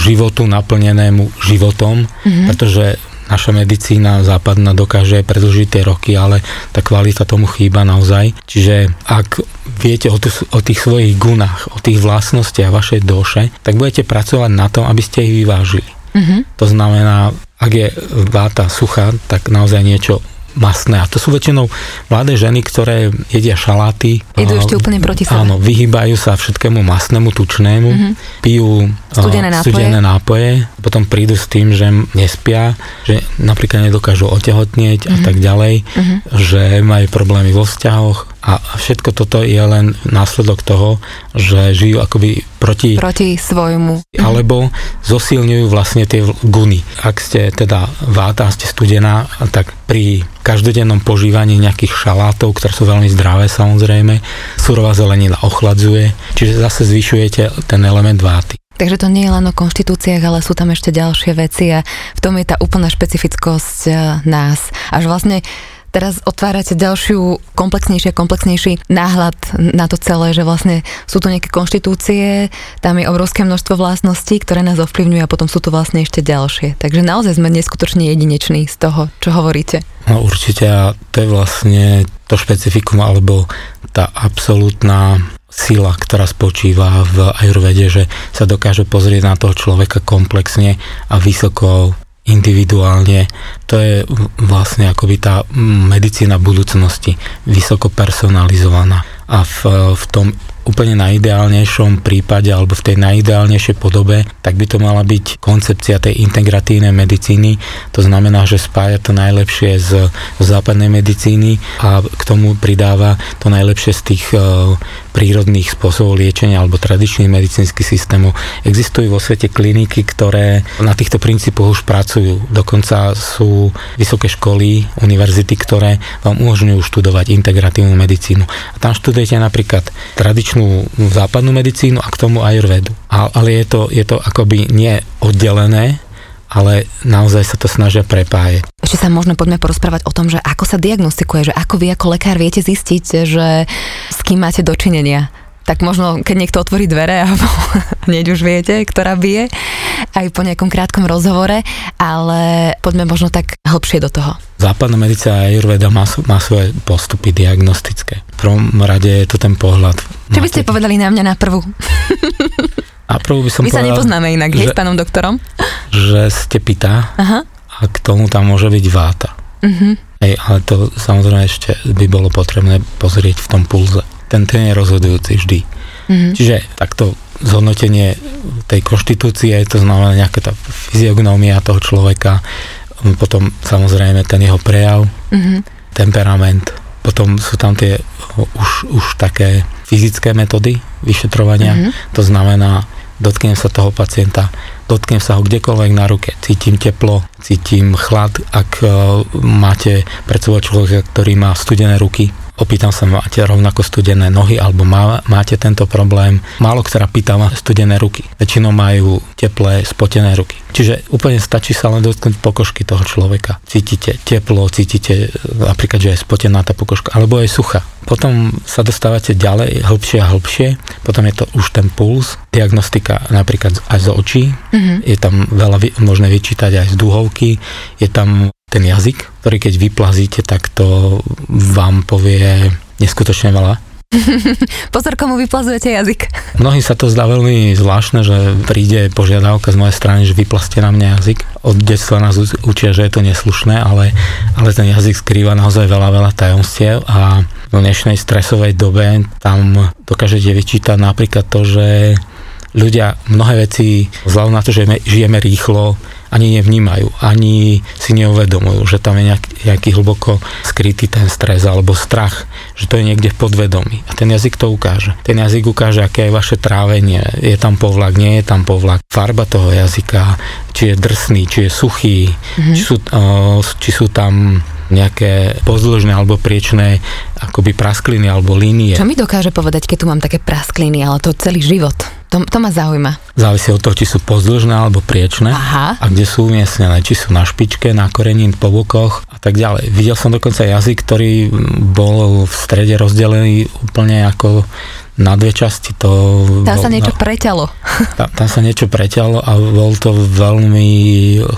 životu naplnenému životom, mm-hmm. pretože naša medicína západná dokáže predlžiť tie roky, ale tá kvalita tomu chýba naozaj. Čiže ak viete o, t- o tých svojich gunách, o tých vlastnostiach vašej duše, tak budete pracovať na tom, aby ste ich vyvážili. Mm-hmm. To znamená, ak je váta suchá, tak naozaj niečo masné. A to sú väčšinou mladé ženy, ktoré jedia šaláty. Idú ešte úplne proti sebe. Áno, vyhýbajú sa všetkému masnému, tučnému, mm-hmm. pijú studené nápoje. studené nápoje, potom prídu s tým, že nespia, že napríklad nedokážu otehotnieť mm-hmm. a mhm. tak ďalej, mm-hmm. že majú problémy vo vzťahoch a všetko toto je len následok toho, že žijú akoby proti... Proti svojmu. Alebo zosilňujú vlastne tie guny. Ak ste teda váta, ste studená, tak pri každodennom požívaní nejakých šalátov, ktoré sú veľmi zdravé samozrejme, surová zelenina ochladzuje, čiže zase zvyšujete ten element váty. Takže to nie je len o konštitúciách, ale sú tam ešte ďalšie veci a v tom je tá úplná špecifickosť eh, nás. Až vlastne teraz otvárate ďalšiu komplexnejší a komplexnejší náhľad na to celé, že vlastne sú tu nejaké konštitúcie, tam je obrovské množstvo vlastností, ktoré nás ovplyvňujú a potom sú tu vlastne ešte ďalšie. Takže naozaj sme neskutočne jedineční z toho, čo hovoríte. No určite a to je vlastne to špecifikum alebo tá absolútna sila, ktorá spočíva v ajurvede, že sa dokáže pozrieť na toho človeka komplexne a vysoko individuálne. To je vlastne akoby tá medicína budúcnosti, vysoko personalizovaná. A v, v tom úplne najideálnejšom prípade alebo v tej najideálnejšej podobe, tak by to mala byť koncepcia tej integratívnej medicíny. To znamená, že spája to najlepšie z, z západnej medicíny a k tomu pridáva to najlepšie z tých uh, prírodných spôsobov liečenia alebo tradičných medicínskych systémov. Existujú vo svete kliniky, ktoré na týchto princípoch už pracujú. Dokonca sú vysoké školy, univerzity, ktoré vám umožňujú študovať integratívnu medicínu. A tam študujete napríklad tradičnú západnú medicínu a k tomu ajurvedu. Ale je to, je to akoby nie oddelené, ale naozaj sa to snažia prepájať. Ešte sa možno poďme porozprávať o tom, že ako sa diagnostikuje, že ako vy ako lekár viete zistiť, že s kým máte dočinenia tak možno keď niekto otvorí dvere *laughs* a hneď už viete, ktorá bije, aj po nejakom krátkom rozhovore, ale poďme možno tak hlbšie do toho. Západná medicína a Ayurveda má, má svoje postupy diagnostické. V prvom rade je to ten pohľad. Čo by ste povedali na mňa na prvú? A prvú by som My povedal, sa nepoznáme inak, že, s pánom doktorom? Že ste pýta Aha. a k tomu tam môže byť váta. Uh-huh. Ej, ale to samozrejme ešte by bolo potrebné pozrieť v tom pulze. Ten, ten je rozhodujúci vždy. Uh-huh. Čiže takto zhodnotenie tej konštitúcie, to znamená nejaká tá fyziognómia toho človeka, potom samozrejme ten jeho prejav, uh-huh. temperament, potom sú tam tie už, už také fyzické metódy vyšetrovania, uh-huh. to znamená dotknem sa toho pacienta, dotknem sa ho kdekoľvek na ruke, cítim teplo, cítim chlad, ak uh, máte pred sebou človeka, ktorý má studené ruky, opýtam sa, máte rovnako studené nohy alebo má, máte tento problém. Málo ktorá pýta má studené ruky. Väčšinou majú teplé, spotené ruky. Čiže úplne stačí sa len dotknúť pokožky toho človeka. Cítite teplo, cítite napríklad, že je spotená tá pokožka, alebo je suchá. Potom sa dostávate ďalej, hĺbšie a hĺbšie, potom je to už ten puls, diagnostika napríklad aj z očí, mm-hmm. je tam veľa možné vyčítať aj z dúhovky, je tam ten jazyk, ktorý keď vyplazíte, tak to vám povie neskutočne veľa. *laughs* Pozor, komu vyplazujete jazyk. Mnohým sa to zdá veľmi zvláštne, že príde požiadavka z mojej strany, že vyplaste na mňa jazyk. Od detstva nás učia, že je to neslušné, ale, ale ten jazyk skrýva naozaj veľa, veľa tajomstiev a v dnešnej stresovej dobe tam dokážete vyčítať napríklad to, že ľudia mnohé veci, vzhľadom na to, že žijeme rýchlo, ani nevnímajú, ani si neuvedomujú, že tam je nejaký, nejaký hlboko skrytý ten stres alebo strach, že to je niekde v podvedomí. A ten jazyk to ukáže. Ten jazyk ukáže, aké je vaše trávenie, je tam povlak, nie je tam povlak, farba toho jazyka, či je drsný, či je suchý, mm-hmm. či, sú, či sú tam nejaké pozdĺžne alebo priečné akoby praskliny alebo línie. Čo mi dokáže povedať, keď tu mám také praskliny, ale to celý život? To, to ma zaujíma. Závisí od toho, či sú pozdĺžne alebo priečné Aha. a kde sú umiestnené, či sú na špičke, na korení, po bokoch a tak ďalej. Videl som dokonca jazyk, ktorý bol v strede rozdelený úplne ako na dve časti. To tam bol, sa niečo no, preťalo. Tam, tam sa niečo preťalo a bol to veľmi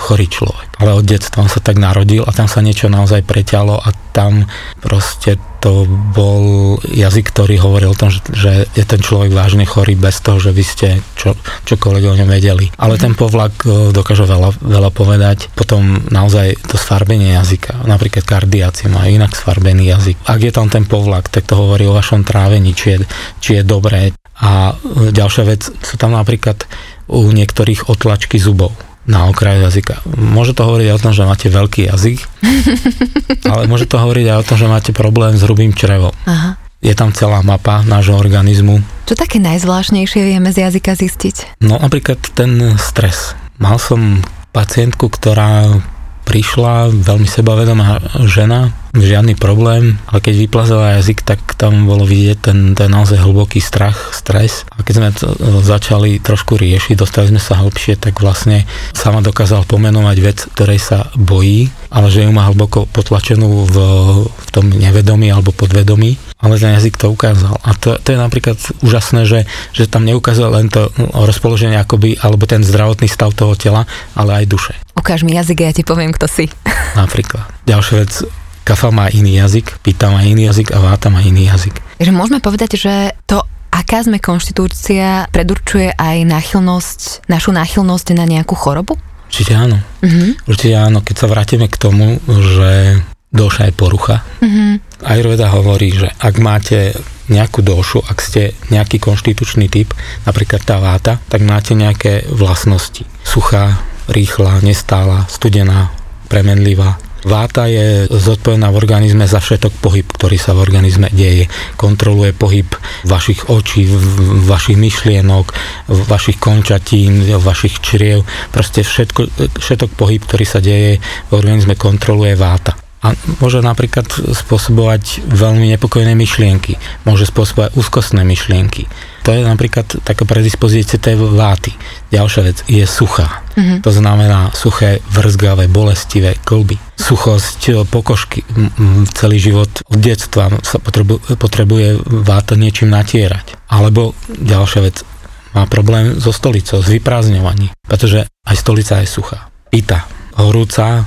chorý človek. Ale od detstva sa tak narodil a tam sa niečo naozaj preťalo a tam proste to bol jazyk, ktorý hovoril o tom, že, je ten človek vážne chorý bez toho, že vy ste čo, čokoľvek o ňom vedeli. Ale ten povlak e, dokáže veľa, veľa povedať. Potom naozaj to sfarbenie jazyka. Napríklad kardiaci majú inak sfarbený jazyk. Ak je tam ten povlak, tak to hovorí o vašom trávení, či je, či je dobré. A e, ďalšia vec, sú tam napríklad u niektorých otlačky zubov na okraju jazyka. Môže to hovoriť o tom, že máte veľký jazyk, *laughs* ale môže to hovoriť aj o tom, že máte problém s hrubým črevom. Aha. Je tam celá mapa nášho organizmu. Čo také najzvláštnejšie vieme z jazyka zistiť? No napríklad ten stres. Mal som pacientku, ktorá prišla, veľmi sebavedomá žena, žiadny problém, ale keď vyplazala jazyk, tak tam bolo vidieť ten, ten naozaj hlboký strach, stres. A keď sme to e, začali trošku riešiť, dostali sme sa hlbšie, tak vlastne sama dokázal pomenovať vec, ktorej sa bojí, ale že ju má hlboko potlačenú v, v tom nevedomí alebo podvedomí ale ten jazyk to ukázal. A to, to je napríklad úžasné, že, že tam neukázal len to rozpoloženie akoby, alebo ten zdravotný stav toho tela, ale aj duše. Ukáž mi jazyk a ja ti poviem, kto si. Napríklad. Ďalšia vec, kafa má iný jazyk, pýta má iný jazyk a váta má iný jazyk. Takže môžeme povedať, že to aká sme konštitúcia predurčuje aj náchylnosť, našu náchylnosť na nejakú chorobu? Určite áno. Uh-huh. Určite áno, keď sa vrátime k tomu, že doša je porucha. Mm-hmm. Ayurveda hovorí, že ak máte nejakú došu, ak ste nejaký konštitučný typ, napríklad tá váta, tak máte nejaké vlastnosti. Suchá, rýchla, nestála, studená, premenlivá. Váta je zodpovedná v organizme za všetok pohyb, ktorý sa v organizme deje. Kontroluje pohyb vašich očí, vašich myšlienok, vašich končatín, vašich čriev. Proste všetko, všetok pohyb, ktorý sa deje v organizme, kontroluje váta a môže napríklad spôsobovať veľmi nepokojné myšlienky, môže spôsobovať úzkostné myšlienky. To je napríklad taká predispozícia tej váty. Ďalšia vec je suchá. Mm-hmm. To znamená suché, vrzgavé, bolestivé kolby. Suchosť pokožky. Celý život od detstva sa potrebuje, potrebuje váta niečím natierať. Alebo ďalšia vec, má problém so stolicou, s vyprázdňovaním, pretože aj stolica je suchá. Pita, horúca,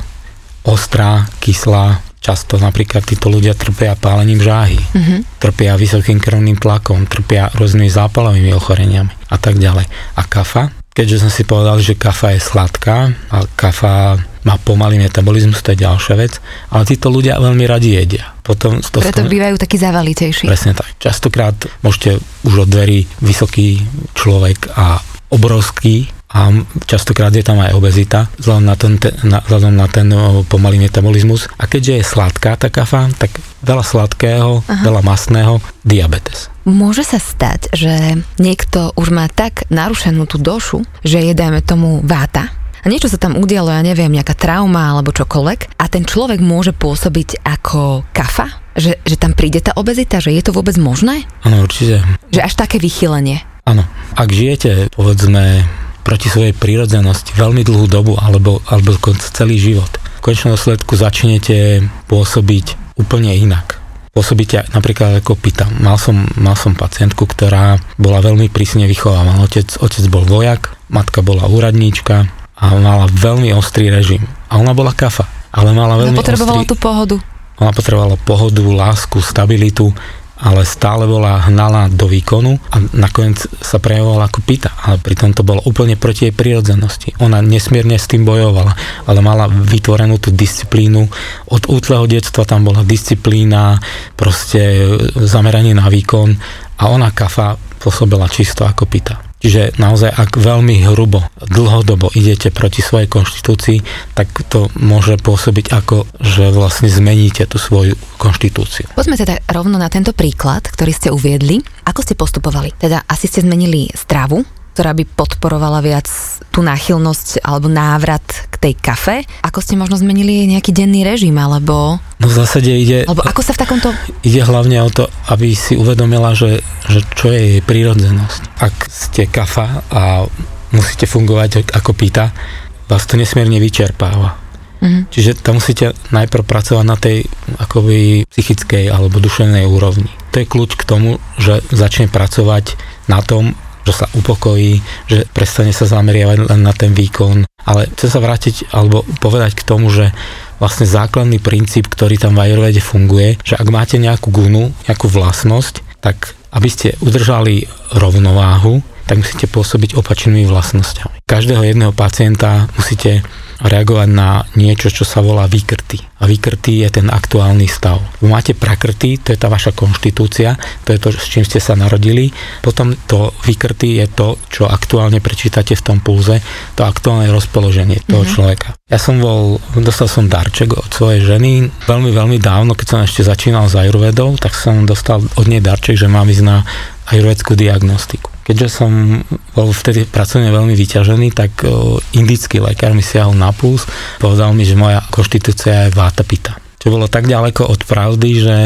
ostrá, kyslá. Často napríklad títo ľudia trpia pálením žáhy, mm-hmm. trpia vysokým krvným tlakom, trpia rôznymi zápalovými ochoreniami a tak ďalej. A kafa, keďže som si povedal, že kafa je sladká a kafa má pomalý metabolizmus, to je ďalšia vec, ale títo ľudia veľmi radi jedia. Potom to Preto skôr... bývajú takí zavalitejší. Presne tak. Častokrát môžete už od dverí vysoký človek a obrovský a častokrát je tam aj obezita vzhľadom na ten, na, vzhľadom na ten pomalý metabolizmus. A keďže je sladká tá kafa, tak veľa sladkého, Aha. veľa masného, diabetes. Môže sa stať, že niekto už má tak narušenú tú došu, že je, dajme tomu, váta, a niečo sa tam udialo, ja neviem, nejaká trauma alebo čokoľvek a ten človek môže pôsobiť ako kafa? Že, že tam príde tá obezita, že je to vôbec možné? Áno, určite. Že až také vychylenie. Áno. Ak žijete, povedzme, proti svojej prírodzenosti veľmi dlhú dobu alebo, alebo celý život, v konečnom dôsledku začnete pôsobiť úplne inak. Pôsobíte napríklad ako pýtam. Mal som, mal som pacientku, ktorá bola veľmi prísne vychovávaná. Otec, otec bol vojak, matka bola úradníčka a mala veľmi ostrý režim. A ona bola kafa, ale mala veľmi Ona potrebovala ostrý... tú pohodu. Ona potrebovala pohodu, lásku, stabilitu, ale stále bola hnaná do výkonu a nakoniec sa prejavovala ako pita. Ale pritom to bolo úplne proti jej prírodzenosti. Ona nesmierne s tým bojovala, ale mala vytvorenú tú disciplínu. Od útleho detstva tam bola disciplína, proste zameranie na výkon a ona kafa pôsobila čisto ako pita. Čiže naozaj, ak veľmi hrubo, dlhodobo idete proti svojej konštitúcii, tak to môže pôsobiť ako, že vlastne zmeníte tú svoju konštitúciu. Poďme teda rovno na tento príklad, ktorý ste uviedli. Ako ste postupovali? Teda asi ste zmenili stravu, ktorá by podporovala viac tú náchylnosť alebo návrat k tej kafe? Ako ste možno zmenili nejaký denný režim, alebo... No v zásade ide... Alebo ako sa v takomto... Ide hlavne o to, aby si uvedomila, že, že čo je jej prírodzenosť. Ak ste kafa a musíte fungovať ako pýta, vás to nesmierne vyčerpáva. Mm-hmm. Čiže tam musíte najprv pracovať na tej akoby psychickej alebo duševnej úrovni. To je kľúč k tomu, že začne pracovať na tom, že sa upokojí, že prestane sa zameriavať len na ten výkon. Ale chcem sa vrátiť alebo povedať k tomu, že vlastne základný princíp, ktorý tam v Ayurvede funguje, že ak máte nejakú gunu, nejakú vlastnosť, tak aby ste udržali rovnováhu, tak musíte pôsobiť opačnými vlastnosťami. Každého jedného pacienta musíte reagovať na niečo, čo sa volá výkrty. A výkrty je ten aktuálny stav. Vy máte prakrty, to je tá vaša konštitúcia, to je to, s čím ste sa narodili. Potom to výkrty je to, čo aktuálne prečítate v tom pulze, to aktuálne rozpoloženie toho mm-hmm. človeka. Ja som bol, dostal som darček od svojej ženy veľmi, veľmi dávno, keď som ešte začínal s Ayurvedou, tak som dostal od nej darček, že mám ísť na ajurvedskú diagnostiku. Keďže som bol vtedy pracovne veľmi vyťažený, tak indický lekár mi siahol na puls, povedal mi, že moja konštitúcia je váta pita. Čo bolo tak ďaleko od pravdy, že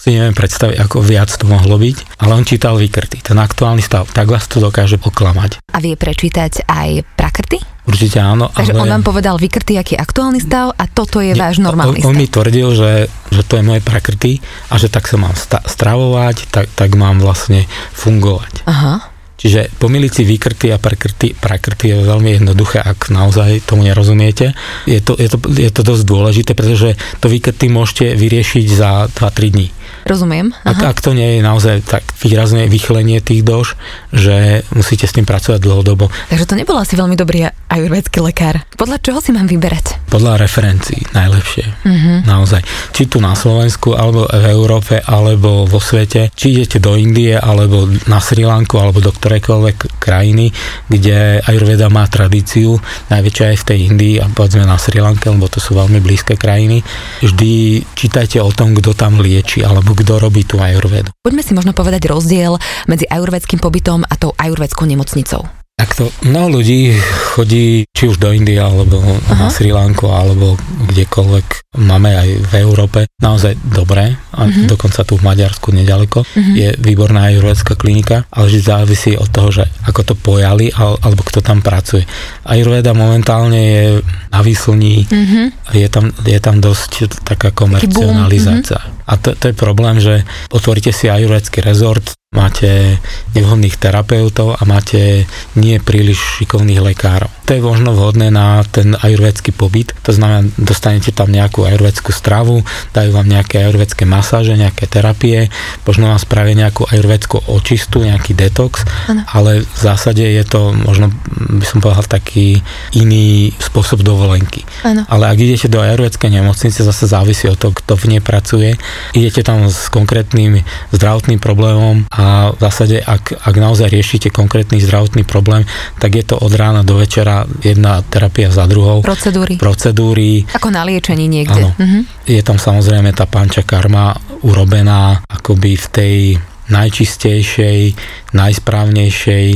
si neviem predstaviť, ako viac to mohlo byť, ale on čítal výkrty, ten aktuálny stav, tak vás to dokáže oklamať. A vie prečítať aj prakrty? Určite áno. Takže ale... on vám povedal vykrty, aký je aktuálny stav a toto je Nie, váš normálny on, stav. On mi tvrdil, že, že to je moje prakrty a že tak sa mám sta- stravovať, tak, tak mám vlastne fungovať. Aha. Čiže pomýliť si výkrty a prakrty, prakrty je veľmi jednoduché, ak naozaj tomu nerozumiete. Je to, je to, je to dosť dôležité, pretože to výkrty môžete vyriešiť za 2-3 dní. Rozumiem. Ak, ak to nie je naozaj tak výrazné vychylenie tých dož, že musíte s tým pracovať dlhodobo. Takže to nebol asi veľmi dobrý ajurvedský lekár. Podľa čoho si mám vyberať? Podľa referencií najlepšie. Uh-huh. Naozaj. Či tu na Slovensku, alebo v Európe, alebo vo svete. Či idete do Indie, alebo na Sri Lanku, alebo do ktorejkoľvek krajiny, kde ajurveda má tradíciu, najväčšia aj v tej Indii a povedzme na Sri Lanke, lebo to sú veľmi blízke krajiny. Vždy čítajte o tom, kto tam lieči, alebo kto robí tú ajurvedu. Poďme si možno povedať rozdiel medzi ajurvedským pobytom a tou ajurvedskou nemocnicou. Takto mnoho ľudí chodí či už do Indie, alebo Aha. na Sri Lanku, alebo kdekoľvek máme aj v Európe. Naozaj dobré, a uh-huh. dokonca tu v Maďarsku nedaleko uh-huh. je výborná ajurvedská klinika, ale vždy závisí od toho, že ako to pojali, alebo kto tam pracuje. Ajurveda momentálne je na výslní, uh-huh. je, tam, je tam dosť taká komercionalizácia. Uh-huh. A to, to je problém, že otvoríte si ajurvedský rezort, máte nevhodných terapeutov a máte nie príliš šikovných lekárov. To je možno vhodné na ten ajurvedský pobyt, to znamená, dostanete tam nejakú ajurvedskú stravu, dajú vám nejaké ajurvedské masáže, nejaké terapie, možno vám spravia nejakú ajurvedskú očistu, nejaký detox, ano. ale v zásade je to možno, by som povedal, taký iný spôsob dovolenky. Ano. Ale ak idete do ajurvedskej nemocnice, zase závisí od toho, kto v nej pracuje, idete tam s konkrétnym zdravotným problémom a v zásade, ak, ak naozaj riešite konkrétny zdravotný problém, tak je to od rána do večera jedna terapia za druhou. Procedúry. Procedúry. Ako na liečení niekde. Áno. Mhm. Je tam samozrejme tá panča karma urobená akoby v tej najčistejšej, najsprávnejšej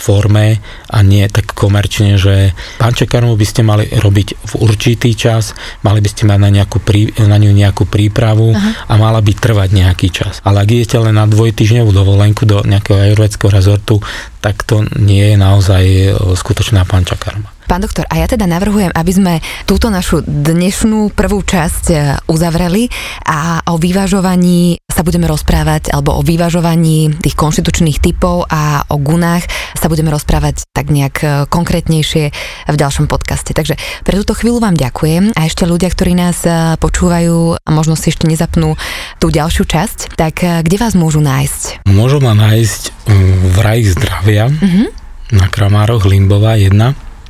forme a nie tak komerčne, že pančekarmu by ste mali robiť v určitý čas, mali by ste mať na, nejakú prí, na ňu nejakú prípravu Aha. a mala by trvať nejaký čas. Ale ak idete len na dvojtyžňovú dovolenku do nejakého ajurvedského rezortu, tak to nie je naozaj e, skutočná pančakarma. Pán doktor, a ja teda navrhujem, aby sme túto našu dnešnú prvú časť e, uzavreli a o vyvažovaní sa budeme rozprávať, alebo o vyvažovaní tých konštitučných typov a o gunách sa budeme rozprávať tak nejak e, konkrétnejšie v ďalšom podcaste. Takže pre túto chvíľu vám ďakujem a ešte ľudia, ktorí nás e, počúvajú a možno si ešte nezapnú tú ďalšiu časť, tak kde vás môžu nájsť? Môžu ma nájsť v Raji zdravia uh-huh. na Kramároch Limbová 1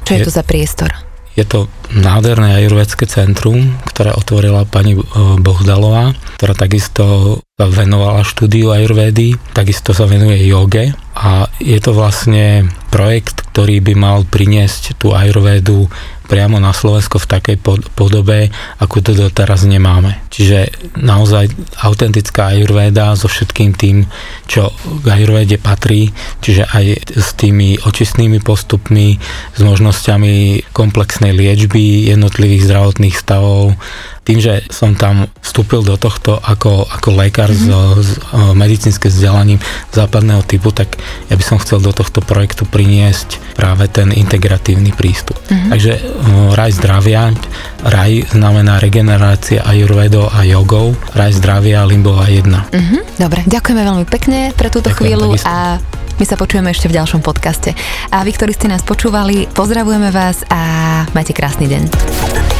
čo je, je to za priestor? Je to nádherné ajurvedské centrum, ktoré otvorila pani e, Bohdalová, ktorá takisto sa venovala štúdiu ajurvedy, takisto sa venuje joge a je to vlastne projekt, ktorý by mal priniesť tú ajurvedu priamo na Slovensko v takej podobe, ako to doteraz nemáme. Čiže naozaj autentická ajurvéda so všetkým tým, čo k ajurvéde patrí, čiže aj s tými očistnými postupmi, s možnosťami komplexnej liečby jednotlivých zdravotných stavov, tým, že som tam vstúpil do tohto ako, ako lekár mm-hmm. s, s medicínskym vzdelaním západného typu, tak ja by som chcel do tohto projektu priniesť práve ten integratívny prístup. Mm-hmm. Takže raj zdravia, raj znamená regenerácia ajurvedou a jogou, raj zdravia limbová jedna. Mm-hmm. Dobre, ďakujeme veľmi pekne pre túto Ďakujem, chvíľu a my sa počujeme ešte v ďalšom podcaste. A vy, ktorí ste nás počúvali, pozdravujeme vás a majte krásny deň.